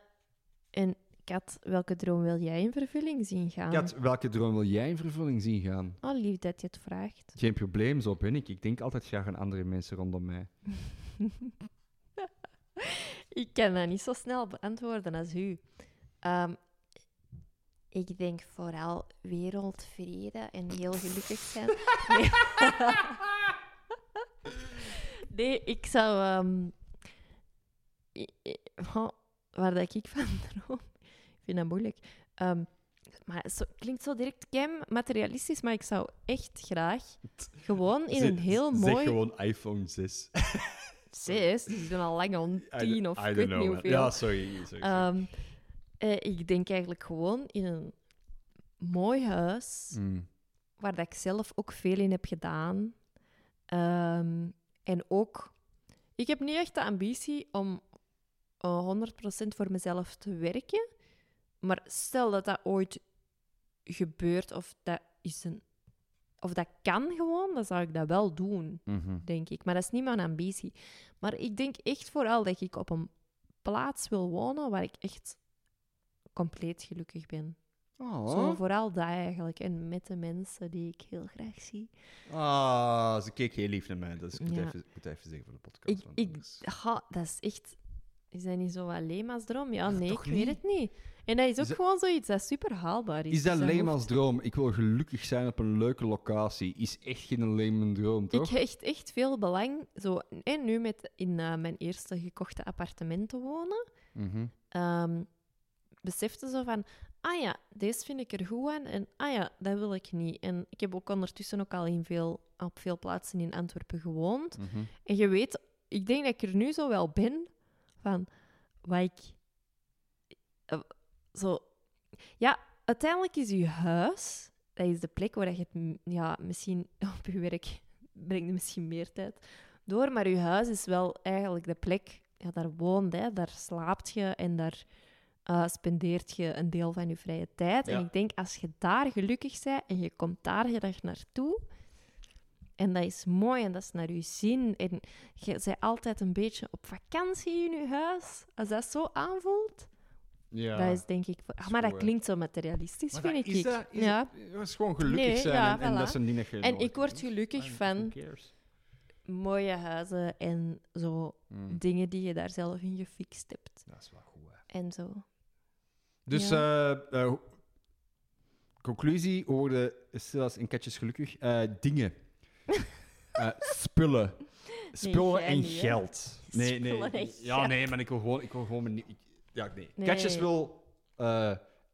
en Kat, welke droom wil jij in vervulling zien gaan? Kat, welke droom wil jij in vervulling zien gaan? Oh, lief dat je het vraagt. Geen probleem, zo ben ik. Ik denk altijd graag aan andere mensen rondom mij. [LAUGHS] Ik kan dat niet zo snel beantwoorden als u. Ehm, ik denk vooral wereldvrede en heel gelukkig zijn. [LAUGHS] Nee, [LAUGHS] nee ik zou... ehm, oh, waar dat ik van [LAUGHS] droom... Ik vind dat moeilijk. Ehm, maar het zo- klinkt zo direct kei materialistisch, maar ik zou echt graag [LAUGHS] gewoon in een heel mooi... Zeg gewoon iPhone 6. [LAUGHS] Zes, die zijn al lang on tien of I ik weet know, niet hoeveel. Ja, sorry. sorry, sorry. Ehm, eh, ik denk eigenlijk gewoon in een mooi huis, Mm. waar dat ik zelf ook veel in heb gedaan. Ehm, en ook, ik heb niet echt de ambitie om 100% voor mezelf te werken. Maar stel dat dat ooit gebeurt of dat, is een, of dat kan gewoon, dan zou ik dat wel doen Mhm. denk ik. Maar dat is niet mijn ambitie. Maar ik denk echt vooral dat ik op een plaats wil wonen waar ik echt compleet gelukkig ben. Oh. Zo vooral dat eigenlijk. En met de mensen die ik heel graag zie. Ah, ze keek heel lief naar mij. Dus ik moet, Ja. even, ik moet even zeggen voor de podcast. Ik, ik, ha, dat is echt... Is dat niet zo wat Lema's-droom? Ja, Ja, nee, ik weet het niet. En dat is ook Is gewoon zoiets dat super haalbaar is. Is dat Dus hoeft- droom? Ik wil gelukkig zijn op een leuke locatie. Is echt geen Leemans droom, toch? Ik hecht echt veel belang. Zo, en nu met in eh, mijn eerste gekochte appartement te wonen. Mhm. ehm, besefte zo van, ah ja, deze vind ik er goed aan en ah ja, dat wil ik niet. En ik heb ook ondertussen ook al in veel, op veel plaatsen in Antwerpen gewoond. Mhm. En je weet, ik denk dat ik er nu zo wel ben van wat ik eh, zo. Ja, uiteindelijk is je huis, dat is de plek waar je het, ja, misschien [LAUGHS] op je werk brengt je misschien meer tijd door, maar je huis is wel eigenlijk de plek, ja, daar woont, hè, daar slaapt je en daar eh, spendeert je een deel van je vrije tijd. Ja. En ik denk, als je daar gelukkig bent en je komt daar graag naartoe, en dat is mooi en dat is naar je zin. En je bent altijd een beetje op vakantie in je huis. Als dat zo aanvoelt, Ja. dat is denk ik... Ah, maar dat hè. klinkt zo materialistisch, Maar vind dat ik. is dat, is ja. dat is gewoon gelukkig Nee, zijn. ja, en, en voilà. dat is een ding dat je En ik word gelukkig van mooie huizen en zo Mm, dingen die je daar zelf in gefixt hebt. Dat is wel goed, hè. En zo. Dus, eh, eh, conclusie, worden Silas en Katjes gelukkig? Eh, dingen. [LAUGHS] Eh, spullen. Spullen en niet, geld. Nee, nee. En Ja, geld. nee, maar ik wil gewoon... Ik wil gewoon mijn, ja, nee. Nee. Katjes wil eh,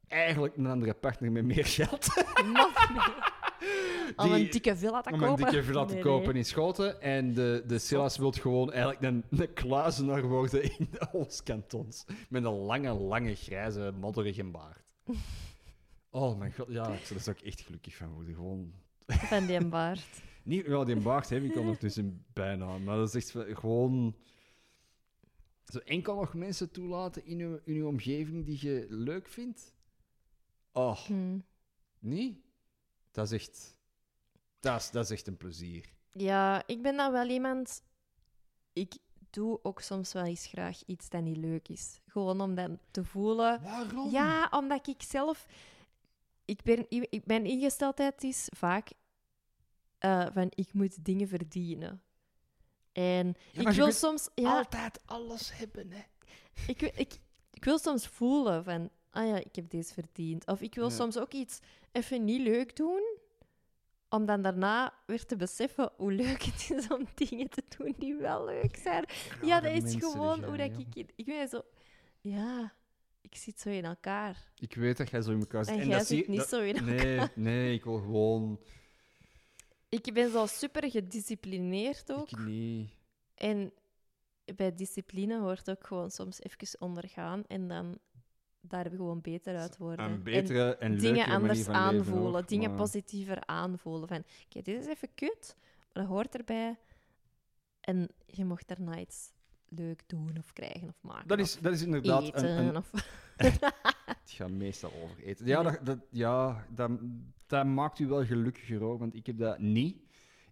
eigenlijk een andere partner met meer geld. [LAUGHS] Nog meer. [LAUGHS] Om een dikke villa te om kopen. een dikke villa te Nee, kopen in Schoten. En de, de Silas wil gewoon eigenlijk een, een kluizenaar worden in de Oostkantons. Met een lange, lange, grijze, modderige baard. Oh mijn god, ja, ik zou ook echt gelukkig van worden. Gewoon... Van die baard. Niet, ja, die baard heb ik ondertussen bijna. Maar dat is echt gewoon... Zo enkel nog mensen toelaten in uw, in uw omgeving die je leuk vindt. Oh, Hm. nee? Dat is echt... Dat is, dat is echt een plezier. Ja, ik ben dan wel iemand... Ik doe ook soms wel eens graag iets dat niet leuk is. Gewoon om dat te voelen. Waarom? Ja, omdat ik zelf... Ik ben, ik, mijn ingesteldheid is vaak eh, van ik moet dingen verdienen. En ik wil soms... Ja, Altijd alles hebben, hè. ik, wil- ik, ik wil soms voelen van... Ah ja, ik heb deze verdiend. Of ik wil Ja. soms ook iets even niet leuk doen. Om dan daarna weer te beseffen hoe leuk het is om [LAUGHS] dingen te doen die wel leuk zijn. Ja, dat is gewoon hoe dat ik... Ik ben zo... Ja, Ik zit zo in elkaar. Ik weet dat jij zo in elkaar zit. En, jij zit niet dat- zo in elkaar. Nee, nee, ik wil gewoon... Ik ben zo super gedisciplineerd ook. Ik niet. En bij discipline hoort ook gewoon soms even ondergaan en dan daar gewoon beter uit worden. Een betere en, dingen anders van aanvoelen, ook, dingen maar- positiever aanvoelen. Van, oké, dit is even kut, maar dat hoort erbij. En je mocht daarna iets leuk doen of krijgen of maken. Dat is, of dat is inderdaad eten. een, een, Of... [LAUGHS] Het gaat meestal over eten. Ja, dat, dat, ja dat, dat maakt u wel gelukkiger hoor, want ik heb dat niet.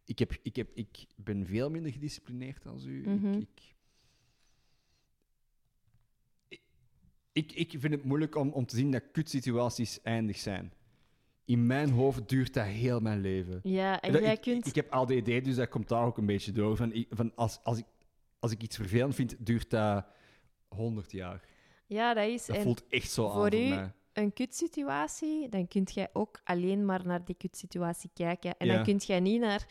Ik, heb, ik, heb, ik ben veel minder gedisciplineerd als u. Mhm. ik, ik, ik, ik vind het moeilijk om, om te zien dat kutsituaties eindig zijn. In mijn hoofd duurt dat heel mijn leven. Ja, en Dat- jij ik, kunt... ik heb ADD, dus dat komt daar ook een beetje door. Van, van als, als, ik, als ik iets vervelend vind, duurt dat 100 jaar. Ja, dat is... Dat voelt echt zo aan voor voor u- mij. een kutsituatie, dan kunt jij ook alleen maar naar die kutsituatie kijken. En Ja. dan kunt jij niet naar...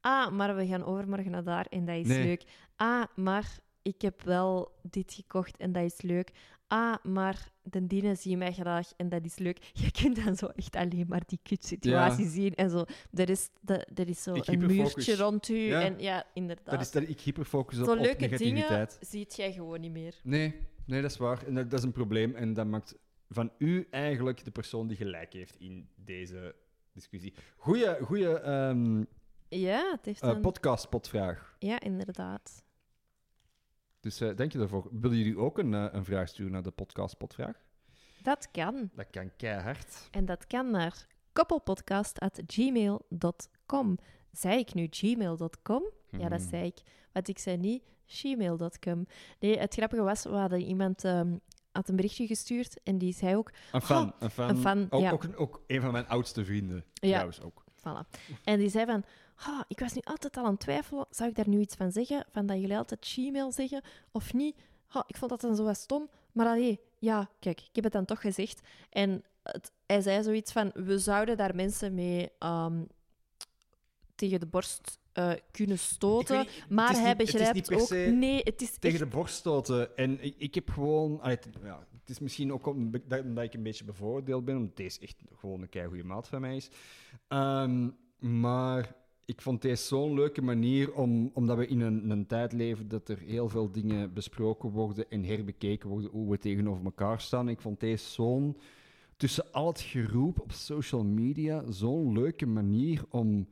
Ah, maar we gaan overmorgen naar daar en dat is Nee. leuk. Ah, maar ik heb wel dit gekocht en dat is leuk. Ah, maar de dienen zien mij graag en dat is leuk. [LAUGHS] Je kunt dan zo echt alleen maar die kutsituatie zien. En zo, er is, de, er is zo Ik een muurtje rond u. Ja. En ja, inderdaad. Dat is dat ik hyperfocus op, zo op leuke dingen ziet jij gewoon niet meer. Nee, nee, dat is waar. En dat, dat is een probleem. En dat maakt van u eigenlijk de persoon die gelijk heeft in deze discussie. Goeie, goeie ehm, Ja, het heeft eh, een... podcast-potvraag. Ja, inderdaad. Dus eh dank je daarvoor. Willen jullie ook een, eh, een vraag sturen naar de podcast-potvraag? Dat kan. Dat kan keihard. En dat kan naar koppelpodcast.gmail.com. Zei ik nu gmail.com? Ja, dat Mhm. zei ik. Want ik zei niet gmail.com. Nee, het grappige was, we hadden iemand ehm, had een berichtje gestuurd en die zei ook... Een fan. een fan. een fan, ook, ja. ook, een, ook een van mijn oudste vrienden. Ja. Trouwens ook. Voilà. En die zei van... "Ah, ik was nu altijd al aan het twijfelen. Zou ik daar nu iets van zeggen? Van dat jullie altijd Gmail zeggen of niet? Ik vond dat dan zo wat stom. Maar allee, ja, kijk, ik heb het dan toch gezegd. En het- hij zei zoiets van... We zouden daar mensen mee ehm, tegen de borst eh, kunnen stoten. Niet, maar hij niet- begrijpt ook... Nee, het is tegen echt... de borst stoten. En ik, ik heb gewoon... allee, het, ja, het is misschien ook om- dat- omdat ik een beetje bevoordeeld ben, omdat deze echt gewoon een keigoede maat van mij is. Ehm, maar ik vond deze zo'n leuke manier, om, omdat we in een, een tijd leven dat er heel veel dingen besproken worden en herbekeken worden hoe we tegenover elkaar staan. Ik vond deze zo'n... Tussen al het geroep op social media, zo'n leuke manier om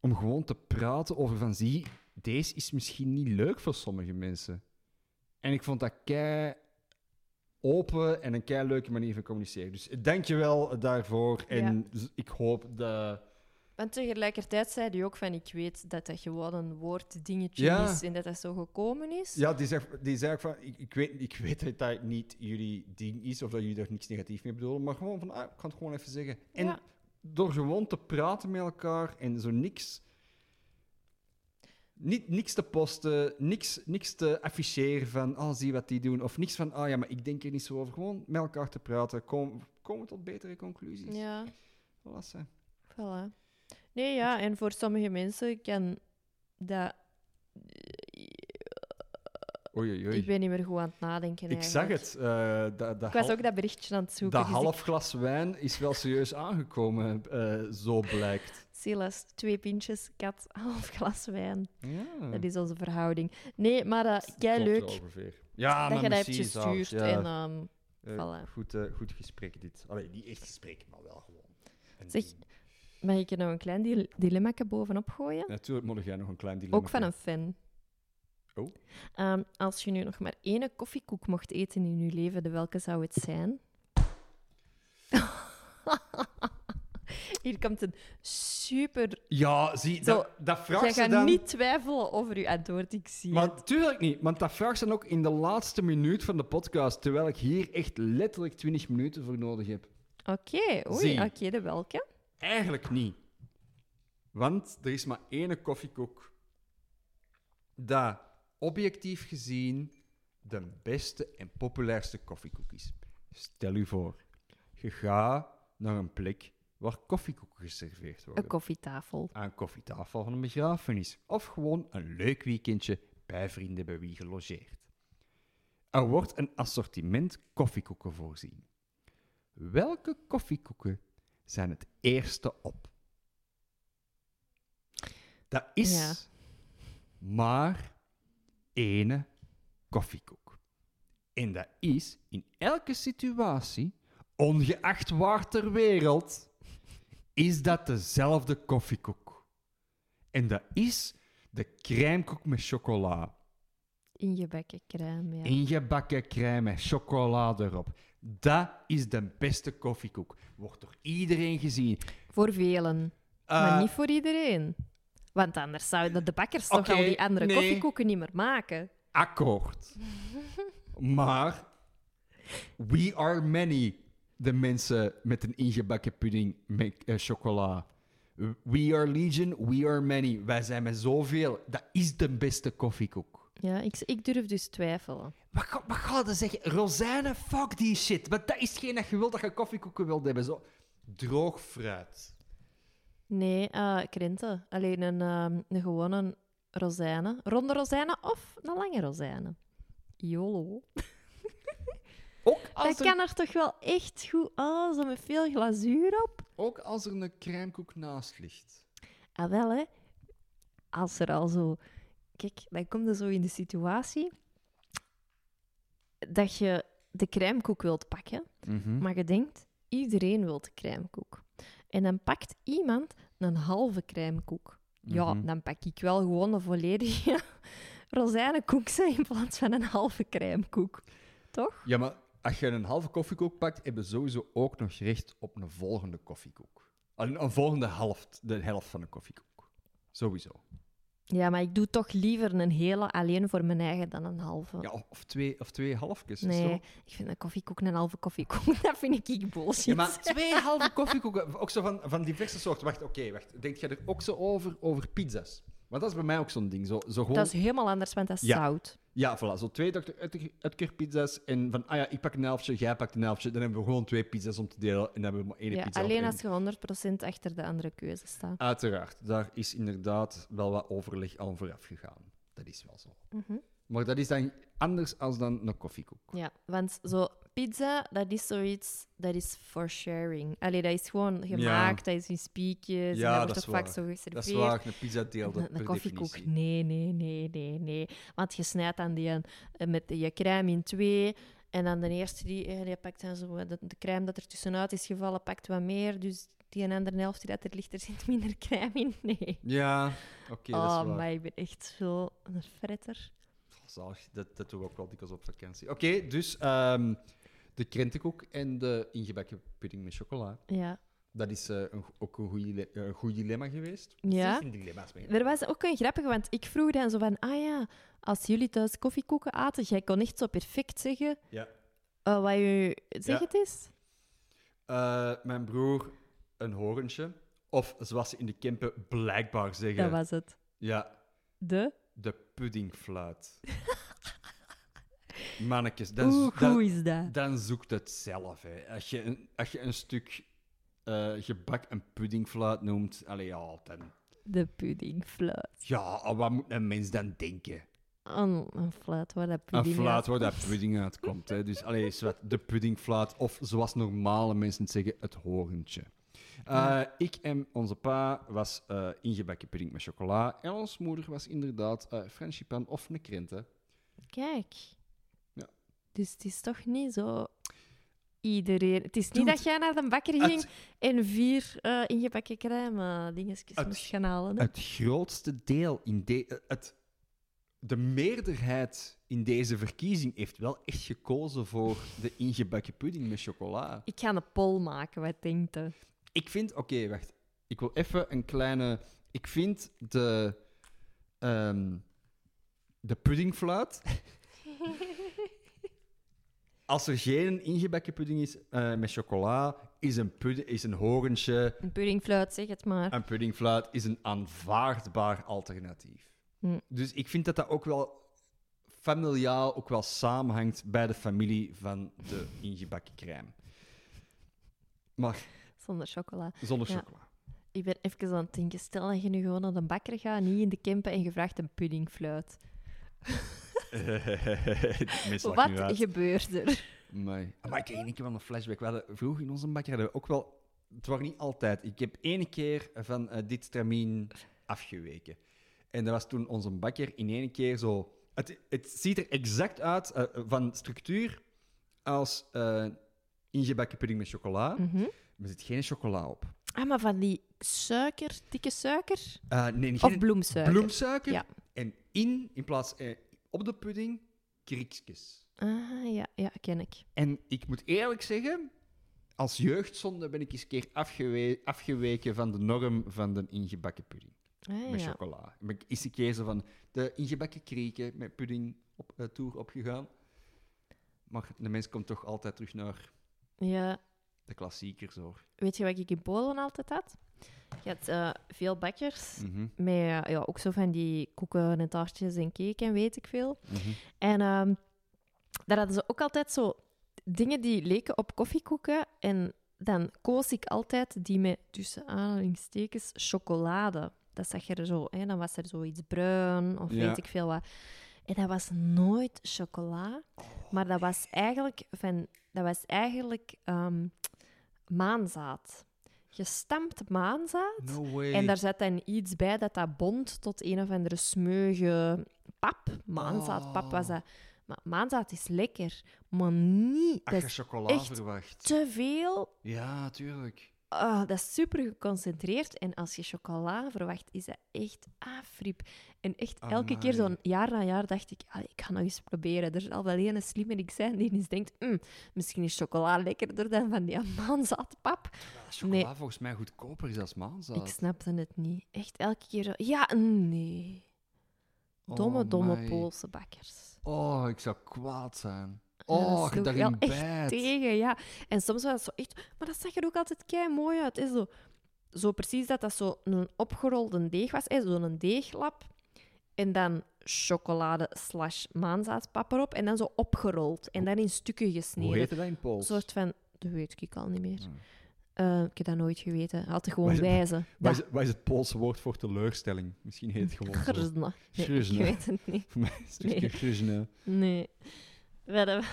om gewoon te praten over van zie, deze is misschien niet leuk voor sommige mensen. En ik vond dat kei open en een kei leuke manier van communiceren. Dus dank je wel daarvoor. En ik hoop dat... Want tegelijkertijd zei hij ook van... Ik weet dat dat gewoon een woorddingetje Ja. is en dat dat zo gekomen is. Ja, die zegt, die zei ook van, ik, ik, weet, ik weet dat dat niet jullie ding is, of dat jullie daar niks negatief mee bedoelen, maar gewoon van, ah, ik kan het gewoon even zeggen. En Ja. door gewoon te praten met elkaar en zo niks... Niet, niks te posten, niks, niks te afficheren van, oh, zie wat die doen. Of niks van, oh ja, maar ik denk er niet zo over. Gewoon met elkaar te praten, kom- komen we tot betere conclusies. Ja. Voilà. Voilà. Nee, ja, en voor sommige mensen kan dat... Oei, oei, oei. Ik ben niet meer goed aan het nadenken. Ik zag het. eh, dat, dat Ik was ook dat berichtje aan het zoeken. dat dus half glas wijn is wel serieus aangekomen, eh, zo blijkt. Silas, twee pintjes, kat, half glas wijn. Ja. Dat is onze verhouding. Nee, maar uh, kei leuk. Ja, dat je dat hebt gestuurd. ja. En, Eh, voilà. goed, eh, goed gesprek, dit. Allee, niet echt gesprek, maar wel gewoon. Zeg. Mag ik er nog een klein dil- dilemma bovenop gooien? Natuurlijk moet jij nog een klein dilemma. Ook van een fan. Oh. Ehm, als je nu nog maar één koffiekoek mocht eten in je leven, de welke zou het zijn? [LAUGHS] Hier komt een super... Ja, zie, Zo, dat, dat Jij vraagt ze gaat dan... niet twijfelen over je antwoord, ik zie Maar het. natuurlijk niet, want dat vraagt ze dan ook in de laatste minuut van de podcast, terwijl ik hier echt letterlijk 20 minuten voor nodig heb. Oké, oei, oké, de welke? Eigenlijk niet. Want er is maar één koffiekoek dat objectief gezien de beste en populairste koffiekoek is. Stel u voor, je gaat naar een plek waar koffiekoeken geserveerd worden. Een koffietafel. aan koffietafel van een begrafenis. Of gewoon een leuk weekendje bij vrienden bij wie je logeert. Er wordt een assortiment koffiekoeken voorzien. Welke koffiekoeken zijn het eerste op? Dat is Ja. maar ene koffiekoek. En dat is in elke situatie, ongeacht waar ter wereld, is dat dezelfde koffiekoek. En dat is de crèmekoek met chocola. Ingebakken crème, ja. Ingebakken crème met chocola erop. Dat is de beste koffiekoek. Wordt door iedereen gezien. Voor velen, Eh, maar niet voor iedereen. Want anders zouden de bakkers toch al die andere nee. koffiekoeken niet meer maken. akkoord. [LAUGHS] maar we are many, de mensen met een ingebakken pudding met eh, chocola. We are legion, we are many. Wij zijn met zoveel. Dat is de beste koffiekoek. Ja, ik, ik durf dus twijfelen. Wat, ga- wat ga je zeggen? Rozijnen? Fuck die shit. Want dat is hetgeen dat je wilt dat je koffiekoeken wilt hebben. Zo droog fruit. Nee, eh krenten. Alleen een, ehm, een gewone rozijnen. Ronde rozijnen of een lange rozijnen. Jolo. [LAUGHS] Ook als, Dat er, kan er toch wel echt goed... Oh, zo met veel glazuur op. ook als er een crèmekoek naast ligt. Ah, wel, hè. Als er al zo... Kijk, dan kom je zo in de situatie dat je de crèmekoek wilt pakken, Mhm. maar je denkt, iedereen wil de crèmekoek. En dan pakt iemand een halve crèmekoek. Ja, Mhm. dan pak ik wel gewoon een volledige [LAUGHS] rozijnenkoek in plaats van een halve crèmekoek. Toch? Ja, maar als je een halve koffiekoek pakt, heb je sowieso ook nog recht op een volgende koffiekoek. Een, een volgende helft, de helft van een koffiekoek. Sowieso. Ja, maar ik doe toch liever een hele alleen voor mijn eigen dan een halve. Ja, of, twee, of twee halfjes. nee, zo. ik vind een koffiekoek een halve koffiekoek. [LAUGHS] Dat vind ik bullshit. Ja, maar twee halve koffiekoeken, ook zo van, van diverse soorten. Wacht, oké, wacht. Denk je er ook zo over, over pizza's? Want dat is bij mij ook zo'n ding. Zo, zo gewoon... Dat is helemaal anders, want dat is Ja. zout. Ja, voilà. Zo twee Dr. Utker- Utker pizza's. En van, ah ja, ik pak een helftje, jij pakt een helftje. Dan hebben we gewoon twee pizza's om te delen. En dan hebben we maar één Ja, pizza. alleen als je 100% achter de andere keuze staat. Uiteraard, daar is inderdaad wel wat overleg aan vooraf gegaan. Dat is wel zo. Mhm. Maar dat is dan anders als dan een koffiekoek. Ja, want zo pizza, dat is zoiets, dat is for sharing. Allee, dat is gewoon gemaakt, dat is in spiekjes, Ja, en dat dat wordt is toch vaak waar. zo Dat geserveerd. is waar, een pizza deelt Een, dat een koffiekoek, nee, nee, nee, nee, nee. Want je snijdt dan die eh, met je crème in twee. En dan de eerste, die, eh, die pakt dan zo de, de crème dat er tussenuit is gevallen, pakt wat meer. Dus die een andere helft die dat er ligt, er zit minder [LAUGHS] crème in. Nee. Ja, oké, dat is oh, waar. maar ik ben echt zo een fretter. Zalig, dat, dat doen we ook wel dikwijls op vakantie. Oké, dus ehm, de krentenkoek en de ingebakken pudding met chocola. Ja. Dat is eh, een, ook een goede een goed dilemma geweest. Ja. Dilemma's mee. Er was ook een grappige, want ik vroeg dan zo van, ah ja, als jullie thuis koffiekoeken aten, jij kon echt zo perfect zeggen Ja. eh, wat je zeg Ja. het is. Eh, mijn broer een horentje. Of zoals ze in de Kempen blijkbaar zeggen. Dat was het. Ja, De? de puddingfluit. [LAUGHS] Mannetjes, dan, Hoe dan, goed is dat? dan zoekt het zelf. Hè. Als, je een, als je een stuk eh, gebak een puddingfluit noemt, allee, ja, dan... De puddingfluit. Ja, wat moet een mens dan denken? Een, een fluit waar dat Een pudding fluit uit- waar dat pudding uitkomt. Hè. Dus allee, de puddingfluit, of zoals normale mensen het zeggen, het horentje. Eh, Ja. Ik en onze pa was eh, ingebakken pudding met chocola. En onze moeder was inderdaad eh Frenchiepan of een krenten. Kijk. Dus het is toch niet zo iedereen... Het is niet dat jij naar de bakker ging Het, en vier eh, ingebakken crème dingetjes Het- moest gaan halen. hè? het grootste deel in de, eh, het, de meerderheid in deze verkiezing heeft wel echt gekozen voor de ingebakken pudding met chocola. Ik ga een poll maken, wat denkt je? Ik vind, oké, wacht. Ik wil even een kleine. Ik vind de. ehm de puddingfluit. [LAUGHS] Als er geen ingebakken pudding is eh, met chocola, is een, pudding, is een horentje, Een puddingfluit, zeg het maar. een puddingfluit, is een aanvaardbaar alternatief. Hm. Dus ik vind dat dat ook wel familiaal ook wel samenhangt bij de familie van de ingebakken crème. Maar Zonder chocola. zonder Ja. chocola. Ik ben even aan het denken. Stel dat je nu gewoon naar de bakker gaat, niet in de Kempen, en je vraagt een puddingfluit. [LAUGHS] Wat gebeurt er? Maar, maar ik kreeg één keer wel een flashback. We hadden, vroeger in onze bakker hadden we ook wel... Het was niet altijd. Ik heb één keer van eh, dit stramien afgeweken. En dat was toen onze bakker in één keer zo... Het, het ziet er exact uit eh, van structuur als eh ingebakken pudding met chocola. Mhm. Maar er zit geen chocola op. Ah, maar van die suiker, dikke suiker? Eh, nee, Of bloemsuiker? bloemsuiker. Ja. En in, in plaats eh, op de pudding, kriekjes. Ah, ja, ja, ken ik. En ik moet eerlijk zeggen, als jeugdzonde ben ik eens een keer afgewe- afgeweken van de norm van de ingebakken pudding Ah, met ja. chocola. Ben ik eens een keer zo van de ingebakken krieken met pudding op tour opgegaan. Maar de mens komt toch altijd terug naar ja, de klassiekers, hoor. weet je wat ik in Polen altijd had? Je had eh, veel bakkers Mhm, met eh, ja, ook zo van die koeken en taartjes en cake en weet ik veel. mhm. En ehm, daar hadden ze ook altijd zo dingen die leken op koffiekoeken. En dan koos ik altijd die met tussen aanhalingstekens chocolade. Dat zag je er zo, hè? dan was er zoiets bruin of Ja. weet ik veel wat. En dat was nooit chocola, maar dat was eigenlijk, van, dat was eigenlijk ehm, maanzaad. Gestampt maanzaad. No. En daar zat dan iets bij dat dat bond tot een of andere smeuge pap. Maanzaadpap was Oh. dat. Maar maanzaad is lekker, maar niet. Ach, chocola verwacht. te veel. Ja, tuurlijk. Ah, dat is super geconcentreerd. En als je chocola verwacht, is dat echt afriep. En echt elke keer, zo'n jaar na jaar, dacht ik, "Allee, ik ga nog eens proberen. Er zal wel een slimmerik zijn die eens denkt, "Mm, misschien is chocola lekkerder dan van die maanzaadpap. Chocola volgens mij goedkoper is als maanzaad. Ik snapte het niet. Echt elke keer zo, ja, nee. Domme, Oh, domme my. Poolse bakkers. Oh, ik zou kwaad zijn. Oh, sloeg daarin wel echt tegen, ja. En soms was het zo echt... Maar dat zag er ook altijd kei mooi uit. Hè? Zo, zo precies dat dat zo een opgerolde deeg was. hè, Zo'n deeglap. En dan chocolade slash maanzaadpap erop. En dan zo opgerold. En dan in stukken Hoe gesneden. dat in Een Pools? soort van... Dat weet ik al niet meer. Hmm. Eh, ik heb dat nooit geweten. Altijd gewoon is- wijzen. Wat is, [LAUGHS] wat is het Poolse woord voor teleurstelling? Misschien heet het gewoon zo. Grzna. Nee, ik weet het niet. [LAUGHS] Voor mij is het Nee. nee. We hadden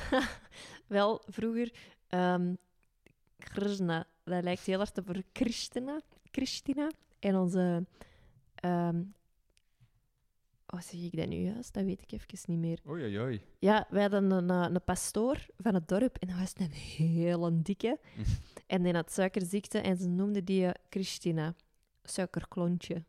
[LAUGHS] wel vroeger ehm Krishna. Dat lijkt heel erg op Christina. Christina. En onze... hoe zeg ik dat nu juist? Dat weet ik even niet meer. Oei, oei, oei. Ja, wij hadden een, eh, een pastoor van het dorp. En dat was een hele dikke. [LAUGHS] en die had suikerziekte. En ze noemden die eh, Christina. Suikerklontje.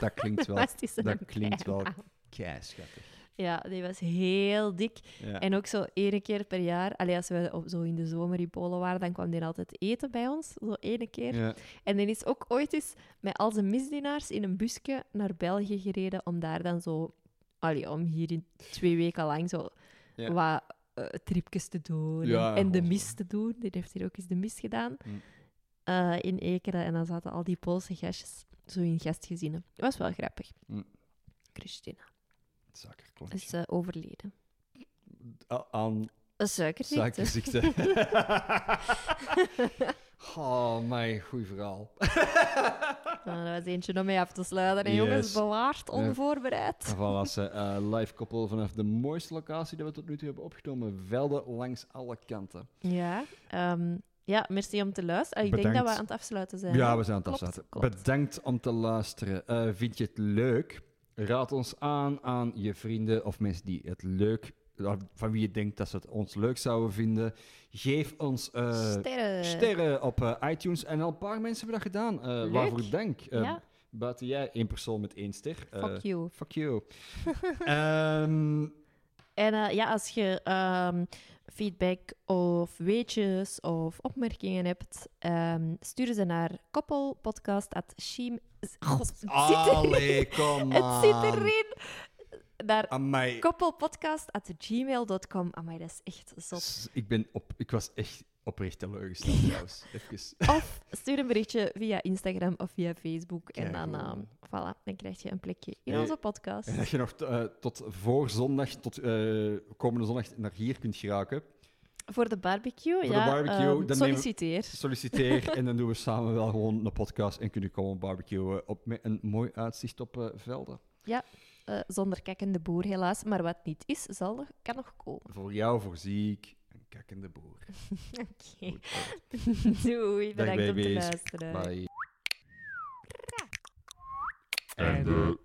Dat klinkt [LAUGHS] wel dat klinkt wel keischattig. Ja, die was heel dik. Ja. En ook zo één keer per jaar, allee, als we op, zo in de zomer in Polen waren, dan kwam die altijd eten bij ons, zo ene keer. ja. En die is ook ooit eens met al zijn misdienaars in een busje naar België gereden om daar dan zo, allee, om hier in twee weken lang zo Ja. wat eh, tripjes te doen en de mis te doen. Die heeft hier ook eens de mis gedaan Hm. eh, in Ekeren. En dan zaten al die Poolse gastjes zo in gastgezinnen. Dat was wel grappig. Hm. Christina Suikerklontje. is eh, overleden. A- Aan Een suikerziekte. suikerziekte. [LAUGHS] oh, mijn goed verhaal. [LAUGHS] Nou, dat was eentje om mee af te sluiten. En Yes. jongens, bewaard, onvoorbereid. En van was uh, live koppel vanaf de mooiste locatie die we tot nu toe hebben opgenomen. Velden langs alle kanten. Ja, ehm, ja, merci om te luisteren. Ah, ik denk Bedankt. dat we aan het afsluiten zijn. Ja, we zijn aan het Klopt, afsluiten. klopt. Bedankt om te luisteren. Eh, vind je het leuk? Raad ons aan aan je vrienden of mensen die het leuk, van wie je denkt dat ze het ons leuk zouden vinden. Geef ons eh, Sterren. sterren op eh, iTunes. En al een paar mensen hebben dat gedaan. Eh, waarvoor dank. Eh, Ja. Buiten jij, één persoon met één ster. Fuck you. Fuck you. [LAUGHS] Ehm, En ja, als je ehm, feedback of weetjes of opmerkingen hebt, ehm, stuur ze naar koppelpodcast.sheem... God, het zit erin. allee, [LAUGHS] kom Het zit erin. Naar koppelpodcast.gmail.com. Amai, dat is echt zot. Ik, ben op, ik was echt oprecht teleurgesteld trouwens. [LAUGHS] Even. Of stuur een berichtje via Instagram of via Facebook. En dan, ehm, voilà, dan krijg je een plekje in Hey, onze podcast. En dat je nog eh, tot voor zondag, tot eh, komende zondag naar hier kunt geraken. Voor de barbecue, de ja. barbecue, ehm, dan we- solliciteer. Solliciteer [LAUGHS] en dan doen we samen wel gewoon een podcast en kunnen komen barbecuen op met een mooi uitzicht op eh, velden. Ja. eh, zonder kakkende boer, helaas. Maar wat niet is, zal kan nog komen. Voor jou voorzie ik een kakkende boer. [LAUGHS] Oké. Goed, [LAUGHS] Doei, Dag, bedankt om te luisteren. Bye. Einde.